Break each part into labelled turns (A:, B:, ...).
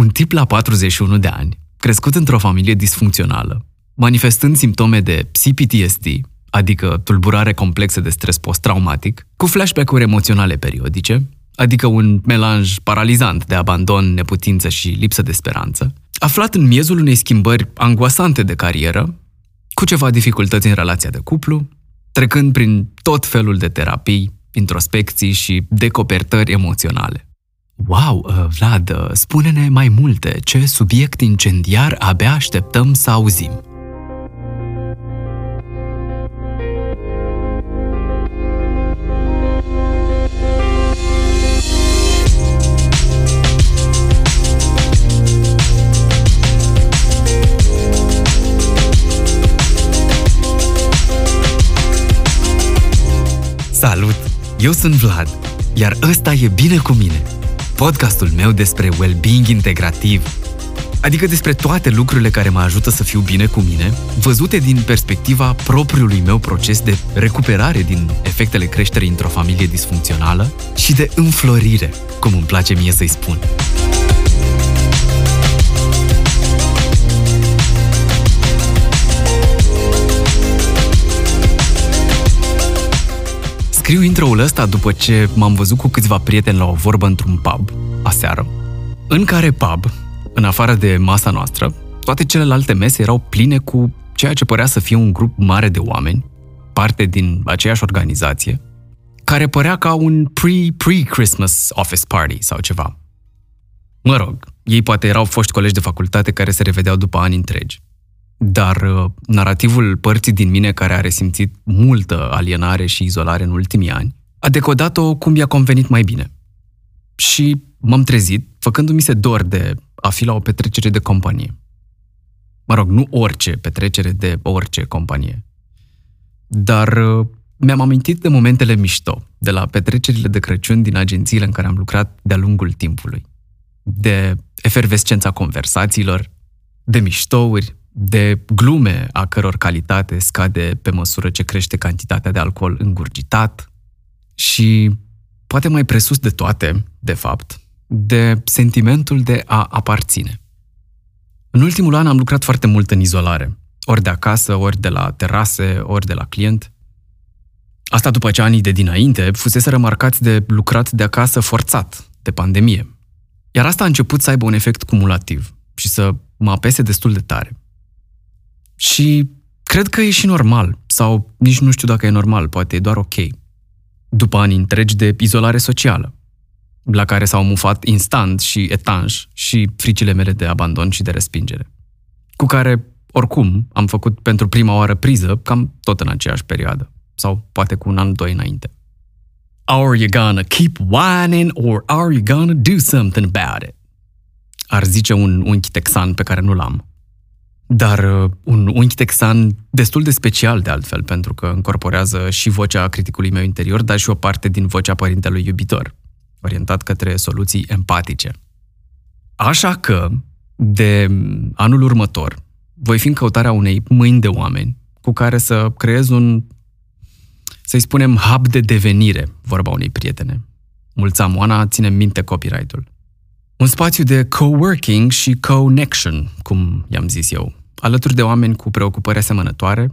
A: Un tip la 41 de ani, crescut într-o familie disfuncțională, manifestând simptome de CPTSD, adică tulburare complexă de stres post-traumatic, cu flashback-uri emoționale periodice, adică un melanj paralizant de abandon, neputință și lipsă de speranță, aflat în miezul unei schimbări angoasante de carieră, cu ceva dificultăți în relația de cuplu, trecând prin tot felul de terapii, introspecții și decopertări emoționale. Wow, uh, Vlad, uh, spune-ne mai multe, ce subiect incendiar abia așteptăm să auzim. Salut! Eu sunt Vlad, iar ăsta e Bine cu mine, podcastul meu despre well-being integrativ, adică despre toate lucrurile care mă ajută să fiu bine cu mine, văzute din perspectiva propriului meu proces de recuperare din efectele creșterii într-o familie disfuncțională și de înflorire, cum îmi place mie să-i spun. Scriu intro-ul ăsta după ce m-am văzut cu câțiva prieteni la o vorbă într-un pub, aseară, în care pub, în afară de masa noastră, toate celelalte mese erau pline cu ceea ce părea să fie un grup mare de oameni, parte din aceeași organizație, care părea ca un pre-pre-Christmas office party sau ceva. Mă rog, ei poate erau foști colegi de facultate care se revedeau după ani întregi. Dar uh, narativul părții din mine care a resimțit multă alienare și izolare în ultimii ani, a decodat-o cum i-a convenit mai bine. Și m-am trezit, făcându-mi se dor de a fi la o petrecere de companie. Mă rog, nu orice petrecere de orice companie. Dar uh, mi-am amintit de momentele mișto, de la petrecerile de Crăciun din agențiile în care am lucrat de-a lungul timpului. De efervescența conversațiilor, de miștouri, de glume a căror calitate scade pe măsură ce crește cantitatea de alcool îngurgitat și, poate mai presus de toate, de fapt, de sentimentul de a aparține. În ultimul an am lucrat foarte mult în izolare, ori de acasă, ori de la terase, ori de la client. Asta după ce anii de dinainte fusese remarcați de lucrat de acasă forțat, de pandemie. Iar asta a început să aibă un efect cumulativ și să mă apese destul de tare. Și cred că e și normal, sau nici nu știu dacă e normal, poate e doar ok. După ani întregi de izolare socială, la care s-au mufat instant și etanj și fricile mele de abandon și de respingere, cu care, oricum, am făcut pentru prima oară priză cam tot în aceeași perioadă, sau poate cu un an, doi înainte. Are you gonna keep whining or are you gonna do something about it? Ar zice un unchi texan pe care nu-l am. Dar uh, un unchi texan destul de special, de altfel, pentru că încorporează și vocea criticului meu interior, dar și o parte din vocea părintelui iubitor, orientat către soluții empatice. Așa că, de anul următor, voi fi în căutarea unei mâini de oameni cu care să creez un, să-i spunem, hub de devenire, vorba unei prietene. Mulțam Oana ține minte copyright-ul. Un spațiu de coworking și connection, cum i-am zis eu, alături de oameni cu preocupări asemănătoare,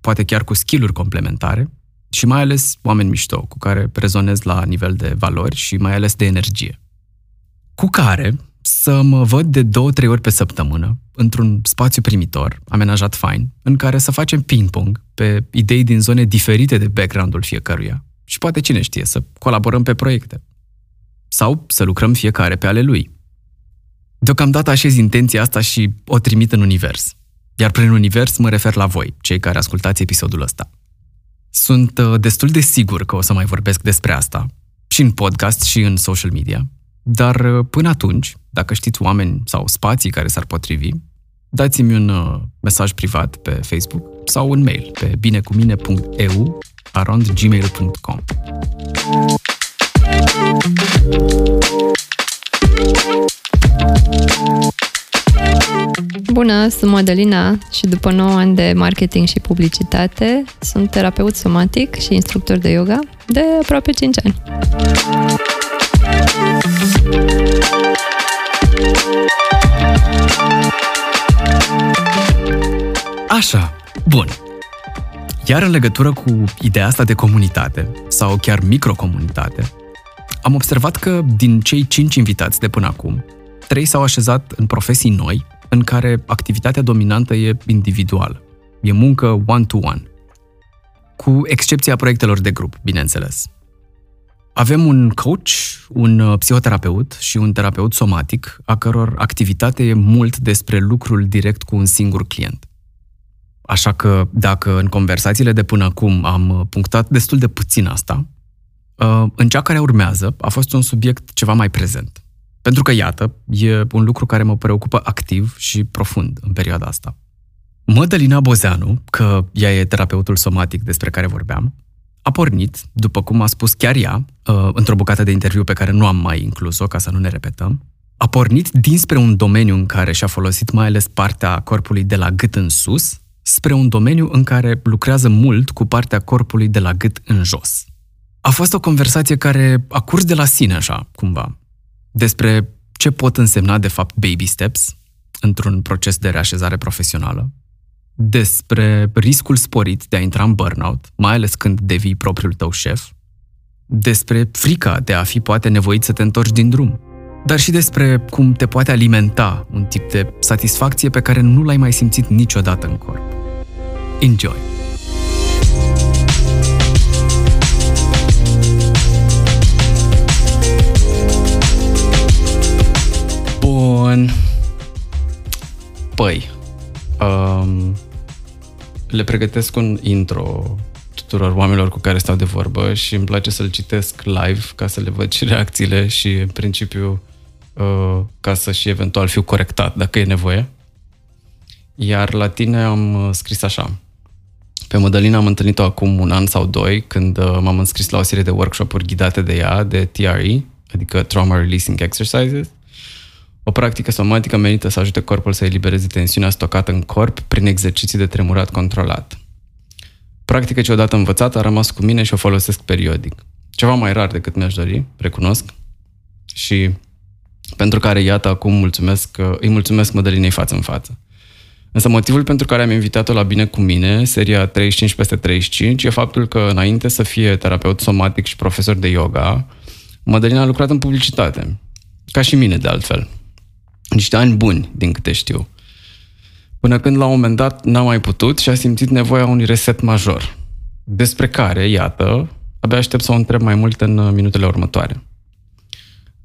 A: poate chiar cu skill complementare și mai ales oameni mișto, cu care rezonez la nivel de valori și mai ales de energie. Cu care să mă văd de două, trei ori pe săptămână, într-un spațiu primitor, amenajat fain, în care să facem ping-pong pe idei din zone diferite de background-ul fiecăruia. Și poate cine știe, să colaborăm pe proiecte. Sau să lucrăm fiecare pe ale lui, Deocamdată așez intenția asta și o trimit în univers. Iar prin univers mă refer la voi, cei care ascultați episodul ăsta. Sunt uh, destul de sigur că o să mai vorbesc despre asta, și în podcast și în social media, dar uh, până atunci, dacă știți oameni sau spații care s-ar potrivi, dați-mi un uh, mesaj privat pe Facebook sau un mail pe binecumine.eu around gmail.com.
B: Bună, sunt Madalina și după 9 ani de marketing și publicitate sunt terapeut somatic și instructor de yoga de aproape 5 ani.
A: Așa, bun. Iar în legătură cu ideea asta de comunitate, sau chiar microcomunitate, am observat că din cei cinci invitați de până acum, trei s-au așezat în profesii noi, în care activitatea dominantă e individuală. E muncă one-to-one. Cu excepția proiectelor de grup, bineînțeles. Avem un coach, un uh, psihoterapeut și un terapeut somatic, a căror activitate e mult despre lucrul direct cu un singur client. Așa că dacă în conversațiile de până acum am uh, punctat destul de puțin asta, uh, în cea care urmează a fost un subiect ceva mai prezent. Pentru că, iată, e un lucru care mă preocupă activ și profund în perioada asta. Mădălina Bozeanu, că ea e terapeutul somatic despre care vorbeam, a pornit, după cum a spus chiar ea, uh, într-o bucată de interviu pe care nu am mai inclus-o, ca să nu ne repetăm, a pornit dinspre un domeniu în care și-a folosit mai ales partea corpului de la gât în sus, spre un domeniu în care lucrează mult cu partea corpului de la gât în jos. A fost o conversație care a curs de la sine așa, cumva, despre ce pot însemna de fapt baby steps într-un proces de reașezare profesională, despre riscul sporit de a intra în burnout, mai ales când devii propriul tău șef, despre frica de a fi poate nevoit să te întorci din drum, dar și despre cum te poate alimenta un tip de satisfacție pe care nu l-ai mai simțit niciodată în corp. Enjoy! Bun. Păi, um, le pregătesc un intro tuturor oamenilor cu care stau de vorbă și îmi place să-l citesc live ca să le văd și reacțiile și, în principiu, uh, ca să și eventual fiu corectat dacă e nevoie. Iar la tine am uh, scris așa. Pe Mădălina am întâlnit-o acum un an sau doi, când uh, m-am înscris la o serie de workshop-uri ghidate de ea, de TRE, adică Trauma Releasing Exercises, o practică somatică menită să ajute corpul să elibereze tensiunea stocată în corp prin exerciții de tremurat controlat. Practică ce odată învățată a rămas cu mine și o folosesc periodic. Ceva mai rar decât mi-aș dori, recunosc, și pentru care, iată, acum mulțumesc, îi mulțumesc Mădălinei față în față. Însă motivul pentru care am invitat-o la Bine cu mine, seria 35 peste 35, e faptul că înainte să fie terapeut somatic și profesor de yoga, Mădălina a lucrat în publicitate, ca și mine de altfel niște ani buni, din câte știu. Până când, la un moment dat, n-a mai putut și a simțit nevoia unui reset major, despre care, iată, abia aștept să o întreb mai mult în uh, minutele următoare.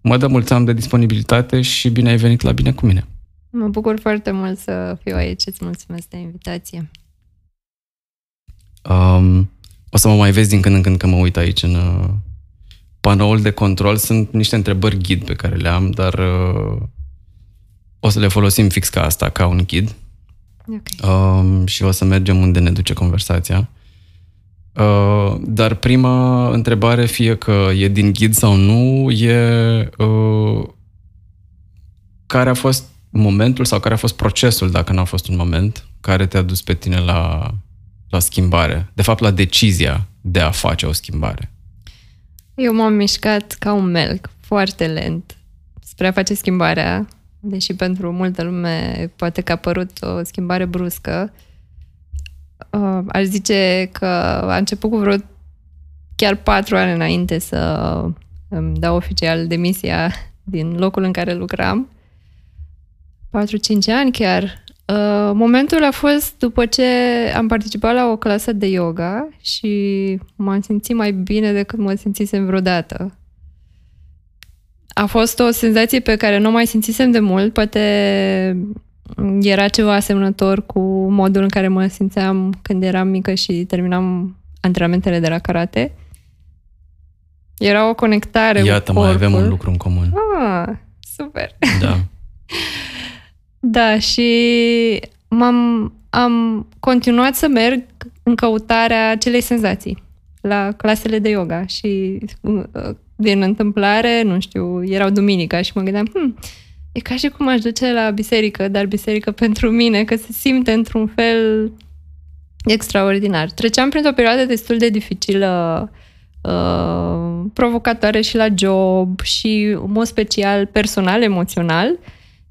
A: Mă dă mulți ani de disponibilitate și bine ai venit la Bine cu mine.
B: Mă bucur foarte mult să fiu aici. Îți mulțumesc de invitație.
A: Um, o să mă mai vezi din când în când că mă uit aici în uh, panoul de control. Sunt niște întrebări ghid pe care le am, dar uh, o să le folosim fix ca asta, ca un ghid. Okay. Uh, și o să mergem unde ne duce conversația. Uh, dar prima întrebare, fie că e din ghid sau nu, e uh, care a fost momentul sau care a fost procesul, dacă n-a fost un moment, care te-a dus pe tine la, la schimbare? De fapt, la decizia de a face o schimbare.
B: Eu m-am mișcat ca un melc, foarte lent, spre a face schimbarea deși pentru multă lume poate că a părut o schimbare bruscă, uh, aș zice că a început cu vreo chiar patru ani înainte să îmi dau oficial demisia din locul în care lucram. 4-5 ani chiar. Uh, momentul a fost după ce am participat la o clasă de yoga și m-am simțit mai bine decât mă simțisem vreodată a fost o senzație pe care nu mai simțisem de mult. Poate era ceva asemănător cu modul în care mă simțeam când eram mică și terminam antrenamentele de la karate. Era o conectare
A: Iată,
B: cu
A: mai avem un lucru în comun.
B: Ah, super!
A: Da.
B: da, și m-am, am continuat să merg în căutarea acelei senzații la clasele de yoga și uh, din întâmplare, nu știu, erau duminica și mă gândeam, hm, e ca și cum aș duce la biserică, dar biserică pentru mine, că se simte într-un fel extraordinar. Treceam printr-o perioadă destul de dificilă, uh, provocatoare și la job și, în mod special, personal, emoțional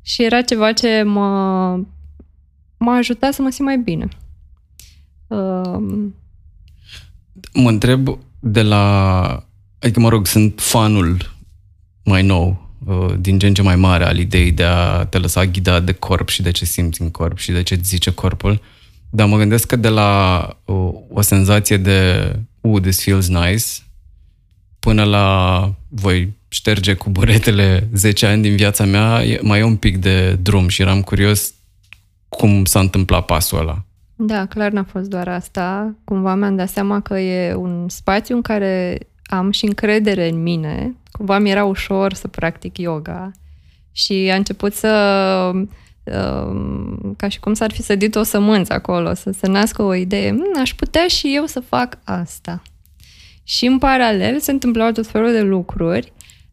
B: și era ceva ce mă, m-a ajutat să mă simt mai bine. Uh,
A: Mă întreb de la... Adică, mă rog, sunt fanul mai nou, uh, din ce în ce mai mare al ideii de a te lăsa ghidat de corp și de ce simți în corp și de ce îți zice corpul. Dar mă gândesc că de la o, uh, o senzație de uh, this feels nice, până la voi șterge cu buretele 10 ani din viața mea, mai e un pic de drum și eram curios cum s-a întâmplat pasul ăla.
B: Da, clar n-a fost doar asta. Cumva mi-am dat seama că e un spațiu în care am și încredere în mine. Cumva mi era ușor să practic yoga și a început să um, ca și cum s-ar fi sădit o sămânță acolo, să se nască o idee. Hm, aș putea și eu să fac asta. Și în paralel se întâmplau tot felul de lucruri.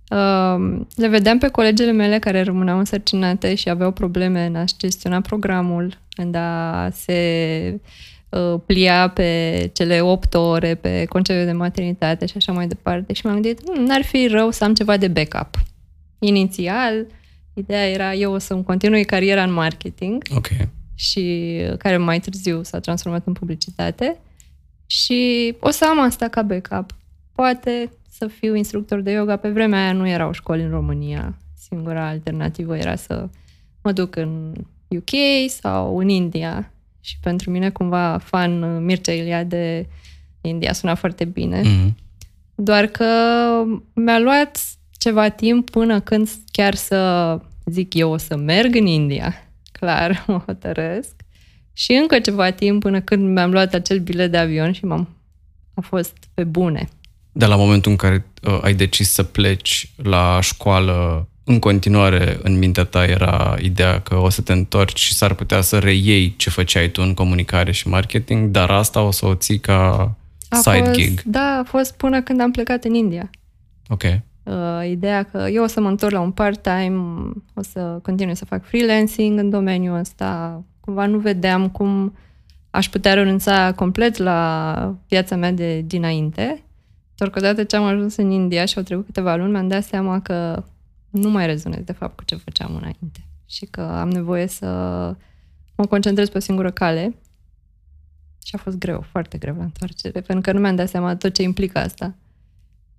B: Um, le vedeam pe colegele mele care rămâneau însărcinate și aveau probleme în a-și gestiona programul, în a se uh, plia pe cele 8 ore, pe concediu de maternitate și așa mai departe. Și m-am gândit, hm, n-ar fi rău să am ceva de backup. Inițial, ideea era eu o să-mi continui cariera în marketing.
A: Ok.
B: Și care mai târziu s-a transformat în publicitate. Și o să am asta ca backup. Poate să fiu instructor de yoga. Pe vremea aia nu erau școli în România. Singura alternativă era să mă duc în UK sau în India. Și pentru mine, cumva, fan Mircea de India suna foarte bine. Mm-hmm. Doar că mi-a luat ceva timp până când chiar să zic eu o să merg în India. Clar, mă hotărăsc. Și încă ceva timp până când mi-am luat acel bilet de avion și m-am a fost pe bune.
A: De la momentul în care uh, ai decis să pleci la școală, în continuare în mintea ta era ideea că o să te întorci și s-ar putea să reiei ce făceai tu în comunicare și marketing, dar asta o să o ții ca a side
B: fost,
A: gig.
B: Da, a fost până când am plecat în India.
A: Ok.
B: Uh, ideea că eu o să mă întorc la un part-time, o să continui să fac freelancing în domeniul ăsta, cumva nu vedeam cum aș putea renunța complet la viața mea de dinainte. Doar că odată ce am ajuns în India și au trecut câteva luni, mi-am dat seama că nu mai rezonez de fapt cu ce făceam înainte și că am nevoie să mă concentrez pe o singură cale și a fost greu, foarte greu la întoarcere, pentru că nu mi-am dat seama tot ce implică asta.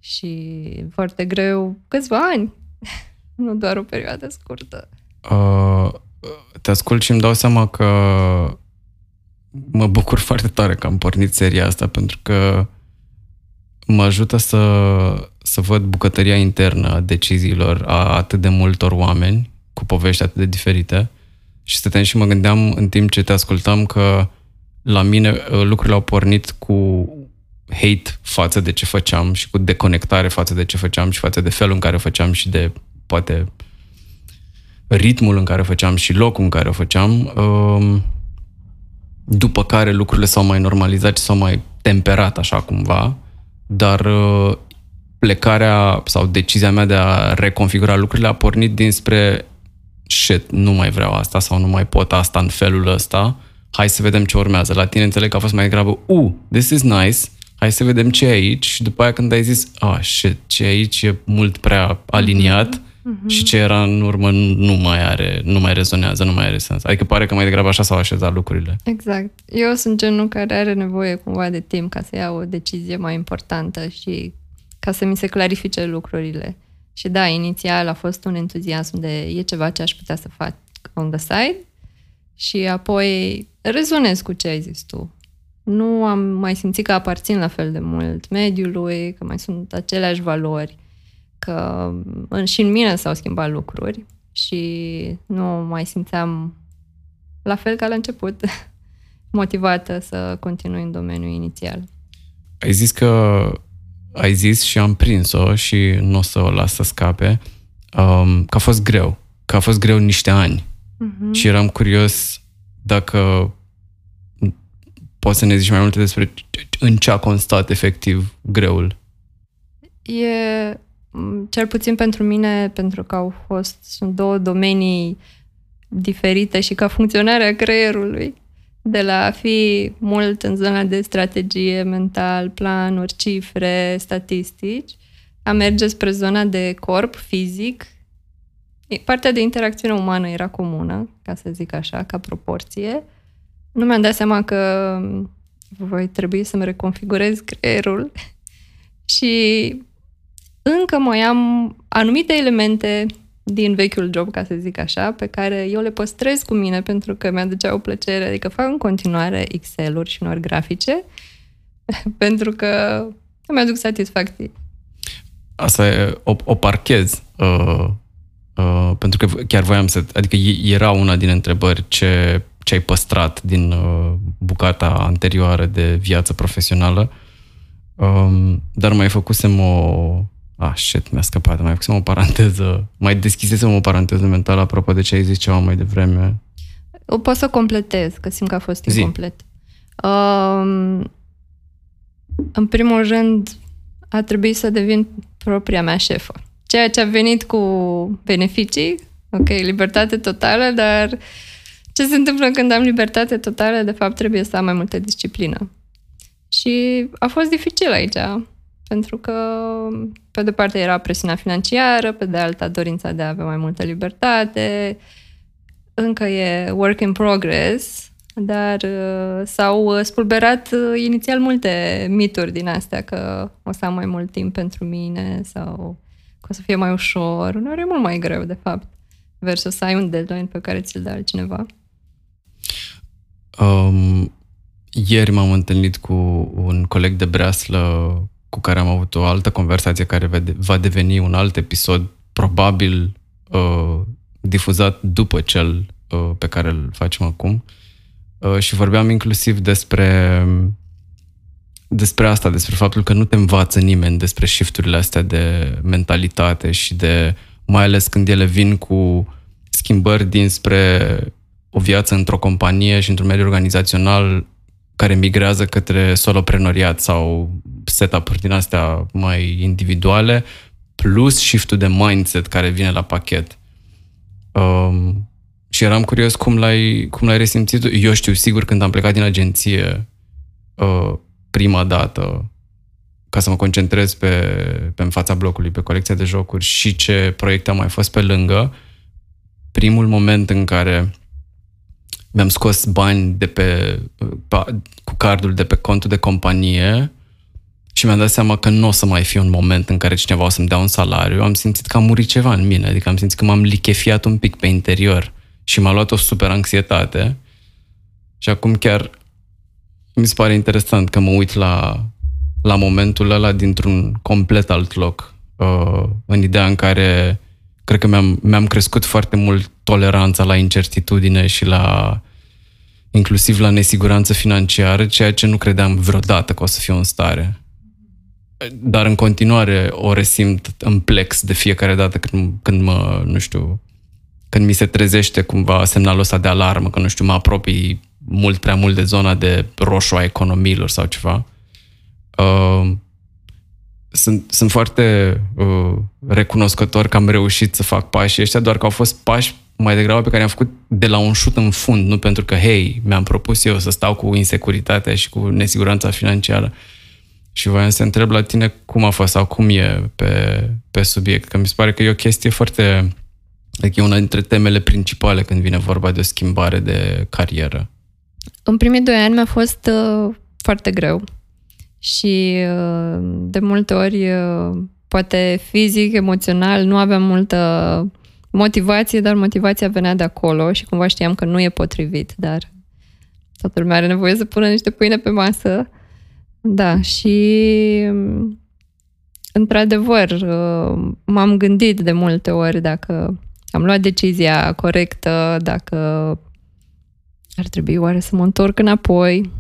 B: Și foarte greu, câțiva ani, nu doar o perioadă scurtă.
A: Uh, te ascult și îmi dau seama că mă bucur foarte tare că am pornit seria asta pentru că mă ajută să, să văd bucătăria internă a deciziilor a atât de multor oameni cu povești atât de diferite. Și stăteam și mă gândeam în timp ce te ascultam că la mine uh, lucrurile au pornit cu hate față de ce făceam și cu deconectare față de ce făceam și față de felul în care făceam și de poate ritmul în care făceam și locul în care o făceam, um, după care lucrurile s-au mai normalizat și s-au mai temperat așa cumva, dar uh, plecarea sau decizia mea de a reconfigura lucrurile a pornit dinspre shit, nu mai vreau asta sau nu mai pot asta în felul ăsta, hai să vedem ce urmează. La tine înțeleg că a fost mai degrabă, uh, this is nice, hai să vedem ce e aici. Și după aia când ai zis, ah, shit, ce e aici e mult prea aliniat, mm-hmm uh-huh. și ce era în urmă nu mai are, nu mai rezonează, nu mai are sens. Adică pare că mai degrabă așa s-au așezat lucrurile.
B: Exact. Eu sunt genul care are nevoie cumva de timp ca să iau o decizie mai importantă și ca să mi se clarifice lucrurile. Și da, inițial a fost un entuziasm de e ceva ce aș putea să fac on the side și apoi rezonez cu ce ai zis tu. Nu am mai simțit că aparțin la fel de mult mediului, că mai sunt aceleași valori că în, și în mine s-au schimbat lucruri și nu mai simțeam la fel ca la început motivată să continui în domeniul inițial.
A: Ai zis că ai zis și am prins-o și nu o să o las să scape, um, că a fost greu, că a fost greu niște ani. Uh-huh. Și eram curios dacă poți să ne zici mai multe despre în ce a constat efectiv greul.
B: E Mm, cel puțin pentru mine, pentru că au fost, sunt două domenii diferite și ca funcționarea creierului, de la a fi mult în zona de strategie mental, planuri, cifre, statistici, a merge spre zona de corp, fizic, partea de interacțiune umană era comună, ca să zic așa, ca proporție. Nu mi-am dat seama că voi trebui să-mi reconfigurez creierul și încă mai am anumite elemente din vechiul job, ca să zic așa, pe care eu le păstrez cu mine pentru că mi-aducea o plăcere. Adică fac în continuare Excel-uri și unori grafice pentru că îmi aduc satisfacție.
A: Asta e, o, o parchez. Uh, uh, pentru că chiar voiam să... Adică era una din întrebări ce, ce ai păstrat din uh, bucata anterioară de viață profesională. Um, dar mai făcusem o... Ah, shit, mi-a scăpat. Mai făcusem o paranteză. Mai deschisesem o paranteză mentală apropo de ce ai zis ceva mai devreme.
B: O pot să completez, că simt că a fost incomplet. Um, în primul rând, a trebuit să devin propria mea șefă. Ceea ce a venit cu beneficii, ok, libertate totală, dar ce se întâmplă când am libertate totală, de fapt trebuie să am mai multă disciplină. Și a fost dificil aici, pentru că pe de parte era presiunea financiară, pe de alta dorința de a avea mai multă libertate, încă e work in progress, dar uh, s-au uh, spulberat uh, inițial multe mituri din astea, că o să am mai mult timp pentru mine sau că o să fie mai ușor. Uneori e mult mai greu, de fapt, versus să ai un deadline pe care ți-l dă altcineva.
A: Um, ieri m-am întâlnit cu un coleg de breaslă cu care am avut o altă conversație care va deveni un alt episod, probabil uh, difuzat după cel uh, pe care îl facem acum. Uh, și vorbeam inclusiv despre despre asta, despre faptul că nu te învață nimeni despre shifturile astea de mentalitate și de, mai ales când ele vin cu schimbări dinspre o viață într-o companie și într-un mediu organizațional care migrează către soloprenoriat sau setup-uri din astea mai individuale, plus shiftul de mindset care vine la pachet. Um, și eram curios cum l-ai, cum l-ai resimțit. Eu știu sigur când am plecat din agenție uh, prima dată ca să mă concentrez pe, pe în fața blocului, pe colecția de jocuri și ce proiecte am mai fost pe lângă, primul moment în care mi-am scos bani de pe, pe, cu cardul de pe contul de companie și mi-am dat seama că nu o să mai fie un moment în care cineva o să-mi dea un salariu, am simțit că a murit ceva în mine, adică am simțit că m-am lichefiat un pic pe interior și m-a luat o super anxietate și acum chiar mi se pare interesant că mă uit la, la momentul ăla dintr-un complet alt loc, uh, în ideea în care cred că mi-am, mi-am crescut foarte mult toleranța la incertitudine și la inclusiv la nesiguranță financiară, ceea ce nu credeam vreodată că o să fiu în stare. Dar în continuare o resimt în plex de fiecare dată când, când mă, nu știu, când mi se trezește cumva semnalul ăsta de alarmă, că nu știu, mă apropii mult prea mult de zona de roșu a economiilor sau ceva. Uh, sunt, sunt foarte uh, recunoscător că am reușit să fac pașii ăștia, doar că au fost pași mai degrabă pe care am făcut de la un șut în fund, nu pentru că, hei, mi-am propus eu să stau cu insecuritatea și cu nesiguranța financiară. Și voiam să întreb la tine cum a fost sau cum e pe, pe subiect, că mi se pare că e o chestie foarte Adică e una dintre temele principale când vine vorba de o schimbare de carieră.
B: În primii doi ani mi-a fost uh, foarte greu și uh, de multe ori, uh, poate fizic, emoțional, nu aveam multă motivație, dar motivația venea de acolo și cumva știam că nu e potrivit, dar toată lumea are nevoie să pună niște pâine pe masă. Da, și într-adevăr, uh, m-am gândit de multe ori dacă am luat decizia corectă, dacă ar trebui oare să mă întorc înapoi.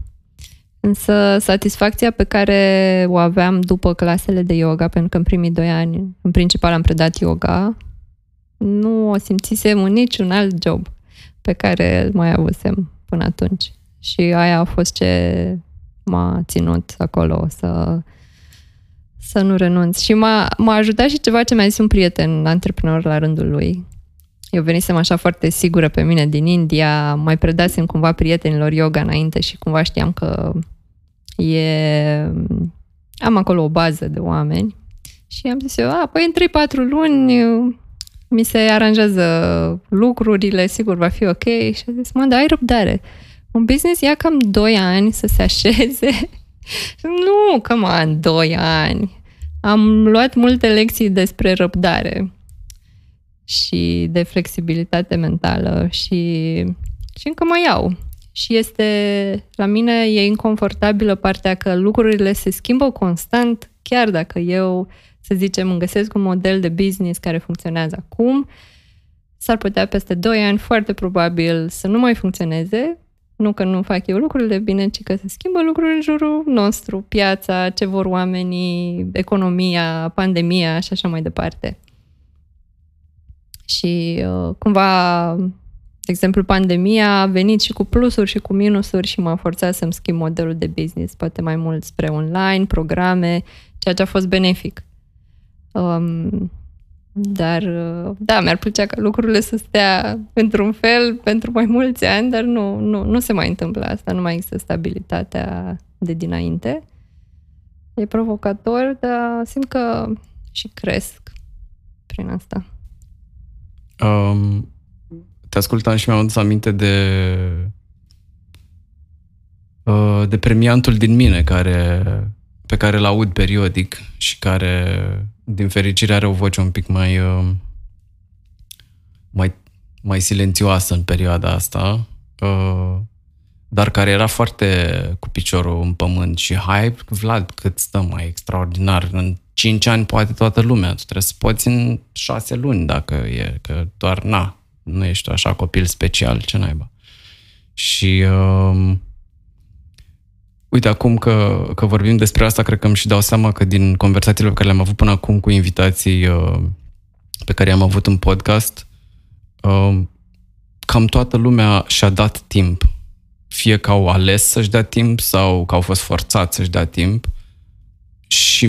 B: Însă satisfacția pe care o aveam după clasele de yoga, pentru că în primii doi ani, în principal am predat yoga, nu o simțisem în niciun alt job pe care îl mai avusem până atunci. Și aia a fost ce m-a ținut acolo să, să nu renunț. Și m-a, m-a ajutat și ceva ce mi-a zis un prieten antreprenor la rândul lui, eu venisem așa foarte sigură pe mine din India, mai predasem cumva prietenilor yoga înainte și cumva știam că e... am acolo o bază de oameni. Și am zis eu, a, păi în 3-4 luni mi se aranjează lucrurile, sigur va fi ok și a zis, mă, dar ai răbdare. Un business ia cam 2 ani să se așeze. nu, cam an, 2 ani. Am luat multe lecții despre răbdare și de flexibilitate mentală și, și încă mai iau. Și este, la mine e inconfortabilă partea că lucrurile se schimbă constant, chiar dacă eu, să zicem, îmi găsesc un model de business care funcționează acum, s-ar putea peste 2 ani foarte probabil să nu mai funcționeze, nu că nu fac eu lucrurile bine, ci că se schimbă lucrurile în jurul nostru, piața, ce vor oamenii, economia, pandemia și așa mai departe. Și uh, cumva, de exemplu, pandemia a venit și cu plusuri și cu minusuri și m-a forțat să-mi schimb modelul de business, poate mai mult spre online, programe, ceea ce a fost benefic. Um, dar, uh, da, mi-ar plăcea ca lucrurile să stea într-un fel pentru mai mulți ani, dar nu, nu, nu se mai întâmplă asta, nu mai există stabilitatea de dinainte. E provocator, dar simt că și cresc prin asta.
A: Um, te ascultam și mi-am adus aminte de uh, de premiantul din mine care, pe care îl aud periodic și care din fericire are o voce un pic mai uh, mai, mai silențioasă în perioada asta uh, dar care era foarte cu piciorul în pământ și hai, Vlad, cât stăm mai extraordinar? În 5 ani poate toată lumea, tu trebuie să poți în 6 luni dacă e, că doar, na, nu ești așa copil special, ce naiba. Și uh, uite, acum că, că vorbim despre asta, cred că îmi și dau seama că din conversațiile pe care le-am avut până acum cu invitații uh, pe care i-am avut în podcast, uh, cam toată lumea și-a dat timp. Fie că au ales să-și dea timp sau că au fost forțați să-și dea timp. Și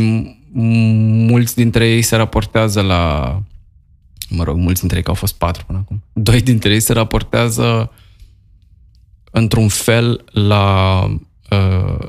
A: mulți dintre ei se raportează la mă rog, mulți dintre ei că au fost patru până acum. Doi dintre ei se raportează într-un fel la, uh,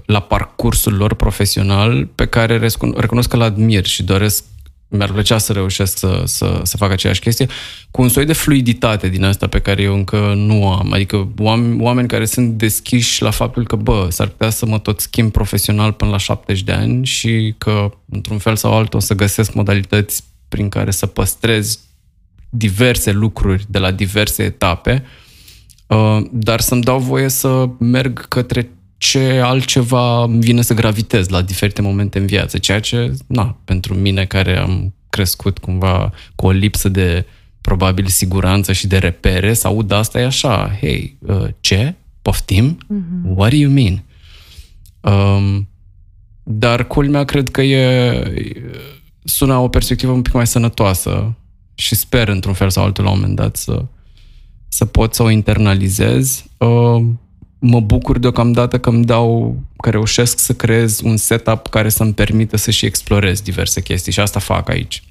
A: la parcursul lor profesional pe care recunosc că l-admir și doresc mi-ar plăcea să reușesc să, să, să fac aceeași chestie, cu un soi de fluiditate din asta pe care eu încă nu am. Adică oameni, oameni care sunt deschiși la faptul că, bă, s-ar putea să mă tot schimb profesional până la 70 de ani și că, într-un fel sau altul, o să găsesc modalități prin care să păstrez diverse lucruri de la diverse etape, uh, dar să-mi dau voie să merg către ce altceva îmi vine să gravitez la diferite momente în viață, ceea ce, na, pentru mine care am crescut cumva cu o lipsă de probabil siguranță și de repere, să aud asta e așa, hei, uh, ce? Poftim? Mm-hmm. What do you mean? Um, dar culmea cred că e sună o perspectivă un pic mai sănătoasă și sper într-un fel sau altul la un moment dat să, să pot să o internalizez. Uh, mă bucur deocamdată că îmi dau, că reușesc să creez un setup care să-mi permită să și explorez diverse chestii și asta fac aici.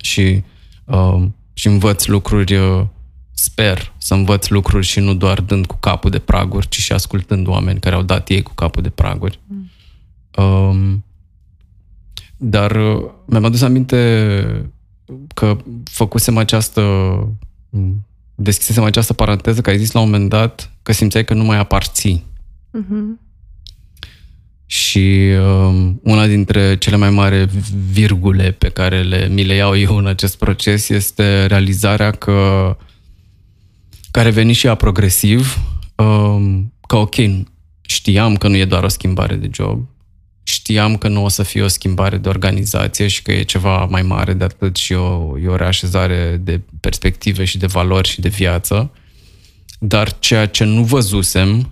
A: Și, uh, și învăț lucruri, uh, sper să învăț lucruri și nu doar dând cu capul de praguri, ci și ascultând oameni care au dat ei cu capul de praguri. Mm. Um, dar uh, mi-am adus aminte că făcusem această deschisesem această paranteză că ai zis la un moment dat că simțeai că nu mai aparții. Uh-huh. Și um, una dintre cele mai mari virgule pe care le, mi le iau eu în acest proces este realizarea că care veni și a progresiv, um, că ok, știam că nu e doar o schimbare de job, știam că nu o să fie o schimbare de organizație și că e ceva mai mare de atât și o, e o reașezare de perspective și de valori și de viață. Dar ceea ce nu văzusem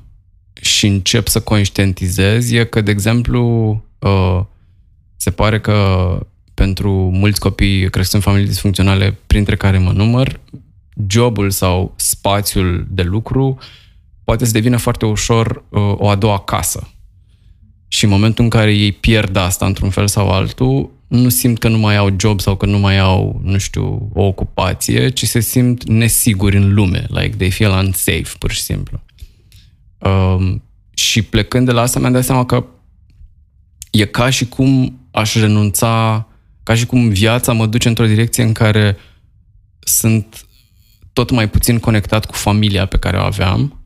A: și încep să conștientizez e că, de exemplu, uh, se pare că pentru mulți copii crescând în familii disfuncționale, printre care mă număr, jobul sau spațiul de lucru poate să devină foarte ușor uh, o a doua casă și în momentul în care ei pierd asta într-un fel sau altul, nu simt că nu mai au job sau că nu mai au, nu știu, o ocupație, ci se simt nesiguri în lume. Like, they feel unsafe, pur și simplu. Um, și plecând de la asta, mi-am dat seama că e ca și cum aș renunța, ca și cum viața mă duce într-o direcție în care sunt tot mai puțin conectat cu familia pe care o aveam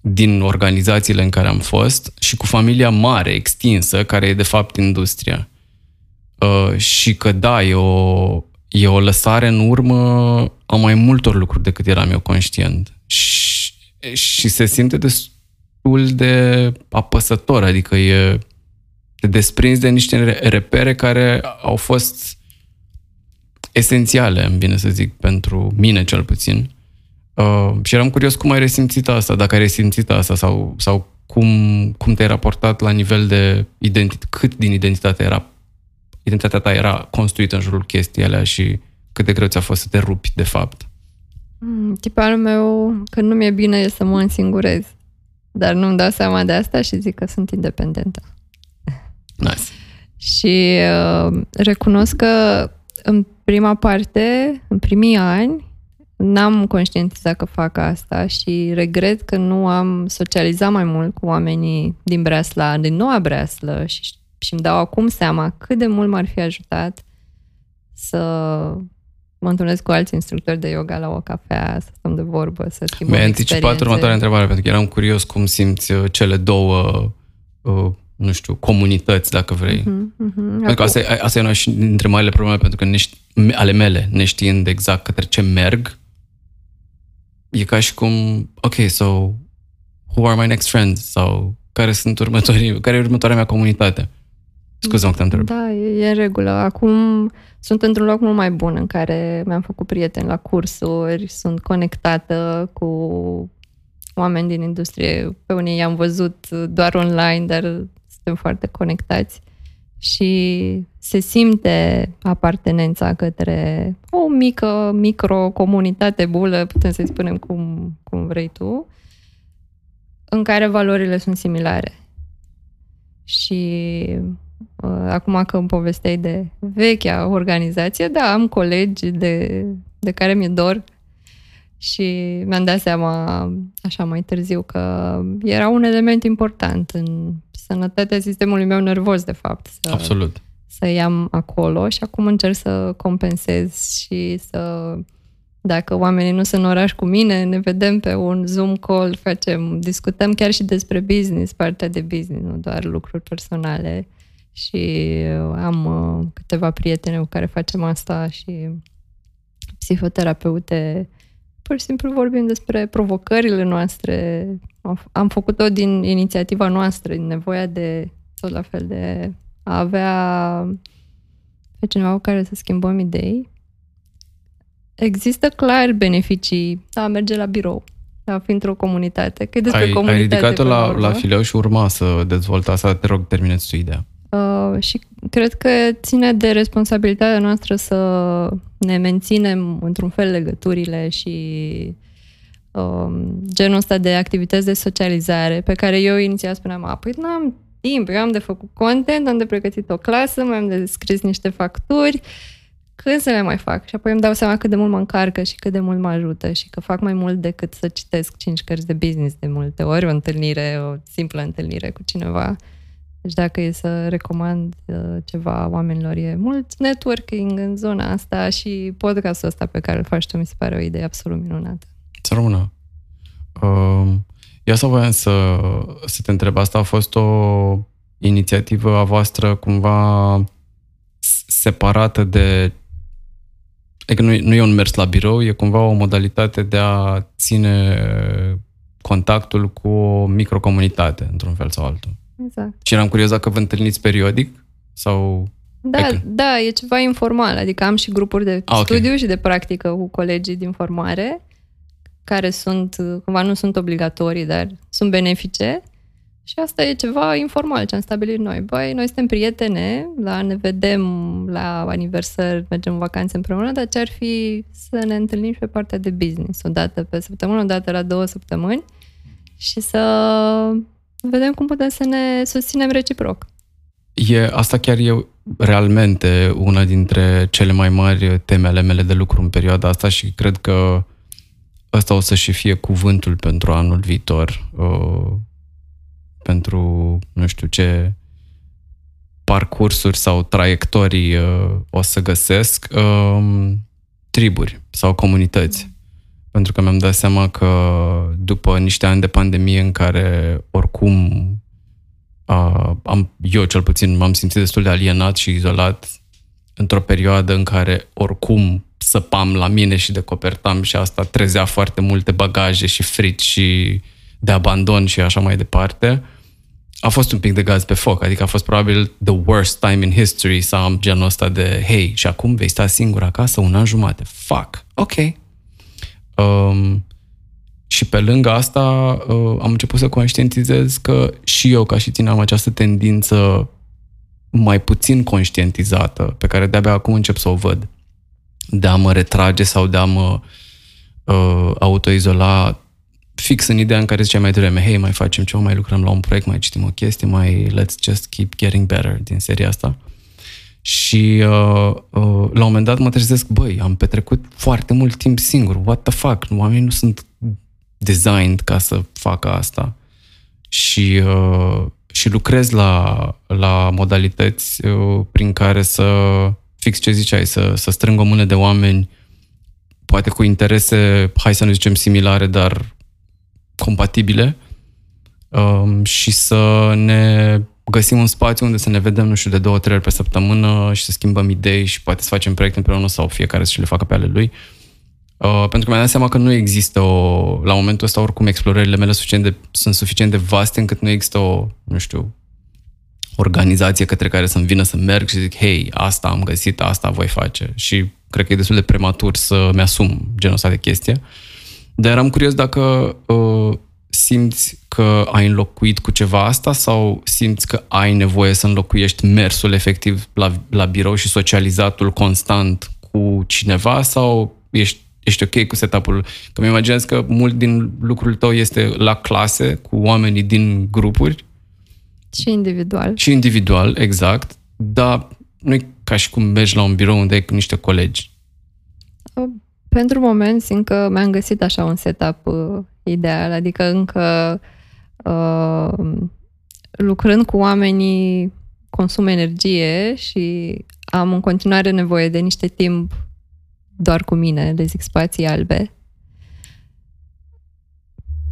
A: din organizațiile în care am fost și cu familia mare, extinsă, care e de fapt industria. Uh, și că da, e o, e o lăsare în urmă a mai multor lucruri decât eram eu conștient. Și, și se simte destul de apăsător, adică e te desprinzi de niște repere care au fost esențiale, îmi vine să zic, pentru mine cel puțin. Uh, și eram curios cum ai resimțit asta, dacă ai resimțit asta sau, sau cum, cum te-ai raportat la nivel de identitate, cât din identitatea era identitatea ta era construită în jurul chestii alea și cât de greu ți-a fost să te rupi, de fapt?
B: Mm, tiparul meu, când nu mi-e bine, e să mă însingurez. Dar nu-mi dau seama de asta și zic că sunt independentă.
A: Nice.
B: Și uh, recunosc că în prima parte, în primii ani, n-am conștientizat că fac asta și regret că nu am socializat mai mult cu oamenii din Breasla, din noua Breaslă și, și îmi dau acum seama cât de mult m-ar fi ajutat să mă întâlnesc cu alți instructori de yoga la o cafea, să stăm de vorbă, să schimbăm
A: Mi-ai anticipat următoarea întrebare, pentru că eram curios cum simți uh, cele două uh, nu știu, comunități, dacă vrei. Uh-huh, uh-huh. Pentru că asta, e, asta e una și dintre marile probleme, pentru că nești, ale mele, neștiind exact către ce merg, e ca și cum, ok, so, who are my next friends? Sau care sunt următorii, care e următoarea mea comunitate? Scuze-mă că te întreb.
B: Da, e, e în regulă. Acum sunt într-un loc mult mai bun în care mi-am făcut prieteni la cursuri, sunt conectată cu oameni din industrie. Pe unii i-am văzut doar online, dar suntem foarte conectați și se simte apartenența către o mică micro-comunitate bulă, putem să-i spunem cum, cum vrei tu, în care valorile sunt similare. Și uh, acum că îmi povesteai de vechea organizație, da, am colegi de, de care mi-e dor și mi-am dat seama așa mai târziu că era un element important în sănătatea sistemului meu nervos, de fapt.
A: Să, Absolut.
B: Să iau acolo și acum încerc să compensez și să dacă oamenii nu sunt în oraș cu mine, ne vedem pe un Zoom call, facem, discutăm chiar și despre business, partea de business, nu doar lucruri personale. Și am uh, câteva prietene cu care facem asta și psihoterapeute pur și simplu vorbim despre provocările noastre. Am făcut-o din inițiativa noastră, din nevoia de, tot la fel, de a avea pe cineva cu care să schimbăm idei. Există clar beneficii a merge la birou, a fi într-o comunitate. Că despre
A: ai,
B: comunitate
A: ai ridicat-o la, la fileu și urma să dezvolta asta. Te rog, termineți tu ideea.
B: Uh, și cred că ține de responsabilitatea noastră să ne menținem într-un fel legăturile și uh, genul ăsta de activități de socializare pe care eu inițial spuneam, a, păi nu am timp, eu am de făcut content, am de pregătit o clasă, mai am de scris niște facturi, când să le mai fac? Și apoi îmi dau seama cât de mult mă încarcă și cât de mult mă ajută și că fac mai mult decât să citesc cinci cărți de business de multe ori, o întâlnire, o simplă întâlnire cu cineva. Deci dacă e să recomand uh, ceva oamenilor, e mult networking în zona asta și podcastul ăsta pe care îl faci tu mi se pare o idee absolut minunată.
A: Să rămână. Uh, eu să voiam să, să te întreb, asta a fost o inițiativă a voastră cumva separată de Adică nu, nu e un mers la birou, e cumva o modalitate de a ține contactul cu o microcomunitate, într-un fel sau altul.
B: Exact.
A: Și eram curios dacă vă întâlniți periodic sau...
B: Da, că... da, e ceva informal. Adică am și grupuri de ah, studiu okay. și de practică cu colegii din formare, care sunt, cumva nu sunt obligatorii, dar sunt benefice. Și asta e ceva informal ce am stabilit noi. Băi, noi suntem prietene, la ne vedem la aniversări, mergem în vacanțe împreună, dar ce ar fi să ne întâlnim și pe partea de business, o dată pe săptămână, o dată la două săptămâni și să vedem cum putem să ne susținem reciproc.
A: E, asta chiar e realmente una dintre cele mai mari teme ale mele de lucru în perioada asta și cred că ăsta o să și fie cuvântul pentru anul viitor, uh, pentru nu știu ce parcursuri sau traiectorii uh, o să găsesc. Uh, triburi sau comunități. Pentru că mi-am dat seama că după niște ani de pandemie în care oricum uh, am, eu cel puțin m-am simțit destul de alienat și izolat într-o perioadă în care oricum săpam la mine și decopertam și asta trezea foarte multe bagaje și frici și de abandon și așa mai departe, a fost un pic de gaz pe foc, adică a fost probabil the worst time in history să am genul ăsta de hey, și acum vei sta singur acasă un an jumate. Fuck, ok. Um, și pe lângă asta uh, am început să conștientizez că și eu, ca și tine, am această tendință mai puțin conștientizată, pe care de-abia acum încep să o văd, de a mă retrage sau de a mă uh, autoizola fix în ideea în care ziceai mai devreme, hei, mai facem ceva, mai lucrăm la un proiect, mai citim o chestie, mai let's just keep getting better din seria asta. Și uh, uh, la un moment dat mă trezesc, băi, am petrecut foarte mult timp singur, what the fuck, oamenii nu sunt designed ca să facă asta. Și, uh, și lucrez la, la modalități uh, prin care să, fix ce ziceai, să, să strâng o mână de oameni, poate cu interese, hai să nu zicem similare, dar compatibile um, și să ne găsim un spațiu unde să ne vedem, nu știu, de două, trei ori pe săptămână și să schimbăm idei și poate să facem proiecte împreună sau fiecare să le facă pe ale lui. Uh, pentru că mi-am dat seama că nu există o... La momentul ăsta, oricum, explorările mele suficient de, sunt suficient de vaste încât nu există o, nu știu, organizație către care să-mi vină să merg și zic, hei, asta am găsit, asta voi face. Și cred că e destul de prematur să-mi asum genul ăsta de chestie. Dar eram curios dacă uh, simți că ai înlocuit cu ceva asta sau simți că ai nevoie să înlocuiești mersul efectiv la, la birou și socializatul constant cu cineva sau ești, ești ok cu setup-ul? Că mi imaginez că mult din lucrul tău este la clase cu oamenii din grupuri.
B: Și individual.
A: Și individual, exact. Dar nu e ca și cum mergi la un birou unde ai cu niște colegi.
B: Pentru moment simt că mi-am găsit așa un setup uh, ideal, adică încă uh, lucrând cu oamenii consum energie și am în continuare nevoie de niște timp doar cu mine, le zic spații albe.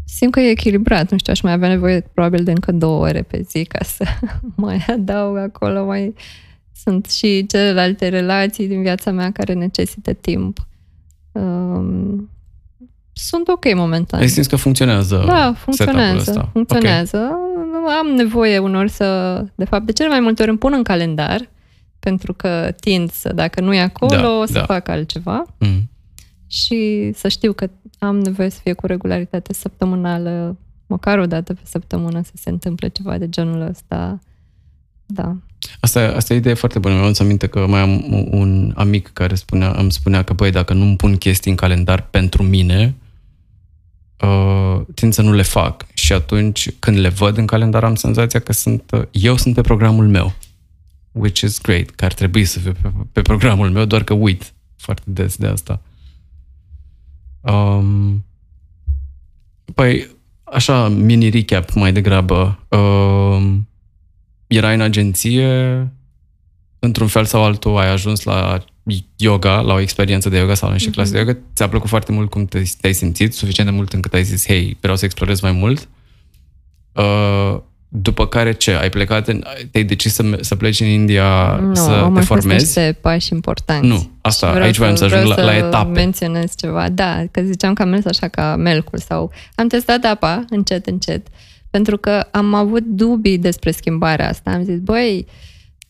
B: Simt că e echilibrat, nu știu, aș mai avea nevoie probabil de încă două ore pe zi ca să mai adaug acolo, mai sunt și celelalte relații din viața mea care necesită timp. Um, sunt ok momentan.
A: Ai simți că funcționează
B: Da, funcționează. Ăsta. Funcționează. Okay. Am nevoie unor să... De fapt, de cele mai multe ori îmi pun în calendar pentru că tind să, dacă nu e acolo, da, să da. fac altceva. Mm. Și să știu că am nevoie să fie cu regularitate săptămânală, măcar o dată pe săptămână să se întâmple ceva de genul ăsta. Da.
A: Asta, asta e idee foarte bună. Mi-am aminte că mai am un amic care spunea, îmi spunea că, băi, dacă nu îmi pun chestii în calendar pentru mine, uh, tind să nu le fac. Și atunci, când le văd în calendar, am senzația că sunt, uh, eu sunt pe programul meu. Which is great, că ar trebui să fie pe, pe programul meu, doar că uit foarte des de asta. Um, păi, așa, mini recap mai degrabă. Um, erai în agenție, într-un fel sau altul ai ajuns la yoga, la o experiență de yoga sau la niște mm-hmm. clase de yoga, ți-a plăcut foarte mult cum te, te-ai simțit, suficient de mult încât ai zis, hei, vreau să explorez mai mult. Uh, după care ce? Ai plecat, în, te-ai decis să, să pleci în India
B: nu,
A: să te formezi? Nu,
B: niște pași importanți.
A: Nu, asta, vreau aici vreau să ajung la, la etape.
B: menționez ceva. Da, că ziceam că am mers așa ca melcul sau am testat apa încet, încet. Pentru că am avut dubii despre schimbarea asta. Am zis, băi,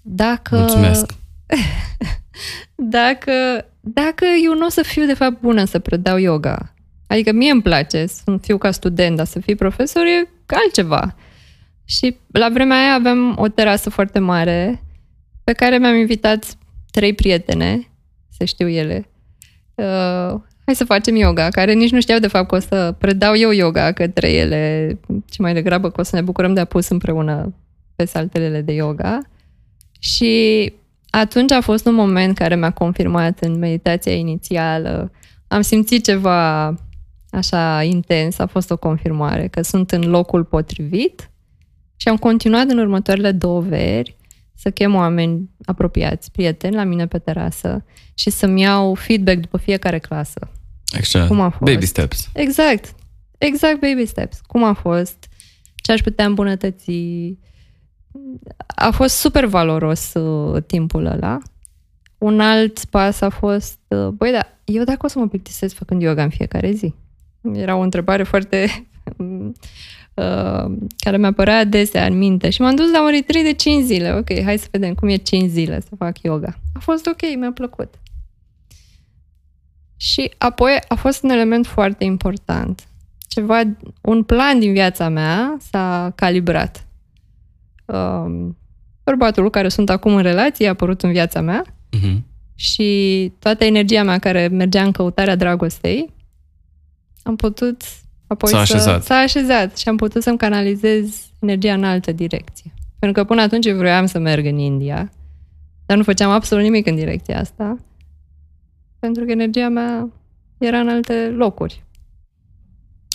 B: dacă...
A: Mulțumesc!
B: dacă, dacă eu nu o să fiu de fapt bună să predau yoga, adică mie îmi place să fiu ca student, dar să fii profesor e altceva. Și la vremea aia aveam o terasă foarte mare pe care mi-am invitat trei prietene, să știu ele. Uh, hai să facem yoga, care nici nu știau de fapt că o să predau eu yoga către ele, ci mai degrabă că o să ne bucurăm de a pus împreună pe saltelele de yoga. Și atunci a fost un moment care mi-a confirmat în meditația inițială. Am simțit ceva așa intens, a fost o confirmare că sunt în locul potrivit și am continuat în următoarele două veri să chem oameni apropiați, prieteni, la mine pe terasă și să-mi iau feedback după fiecare clasă.
A: Excelent.
B: Cum a fost?
A: Baby steps.
B: Exact. Exact baby steps. Cum a fost? Ce aș putea îmbunătăți? A fost super valoros uh, timpul ăla. Un alt pas a fost, uh, băi, da, eu dacă o să mă plictisesc făcând yoga în fiecare zi? Era o întrebare foarte uh, care mi-a apărea adesea în minte și m-am dus la un retreat de 5 zile. Ok, hai să vedem cum e 5 zile să fac yoga. A fost ok, mi-a plăcut. Și apoi a fost un element foarte important. Ceva, un plan din viața mea s-a calibrat. Um, bărbatul cu care sunt acum în relație a apărut în viața mea
A: Uh-huh.
B: și toată energia mea care mergea în căutarea dragostei, am putut apoi
A: S-a
B: să...
A: așezat.
B: S-a așezat și am putut să-mi canalizez energia în altă direcție. Pentru că până atunci eu vroiam să merg în India, dar nu făceam absolut nimic în direcția asta, pentru că energia mea era în alte locuri.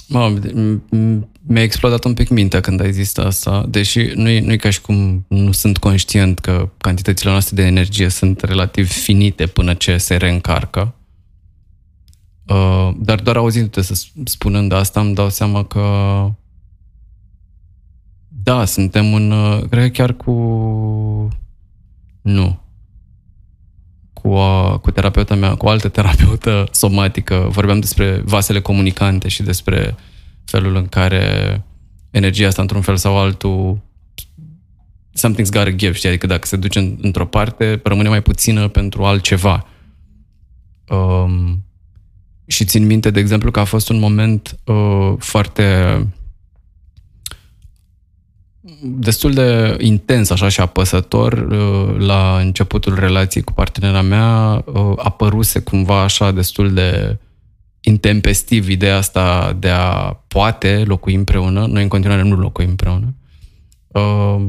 A: Mă, m- m- mi-a explodat un pic mintea când ai zis asta, deși nu e, nu e ca și cum nu sunt conștient că cantitățile noastre de energie sunt relativ finite până ce se reîncarcă. Uh, dar doar auzindu-te să sp- spunând asta, îmi dau seama că da, suntem în, uh, cred că chiar cu nu, cu, a, cu terapeuta mea, cu o altă terapeută somatică, vorbeam despre vasele comunicante și despre felul în care energia asta, într-un fel sau altul, something's gotta give, știi? Adică dacă se duce în, într-o parte, rămâne mai puțină pentru altceva. Um, și țin minte, de exemplu, că a fost un moment uh, foarte destul de intens așa și apăsător uh, la începutul relației cu partenera mea uh, apăruse cumva așa destul de intempestiv ideea asta de a poate locui împreună. Noi în continuare nu locuim împreună. Uh,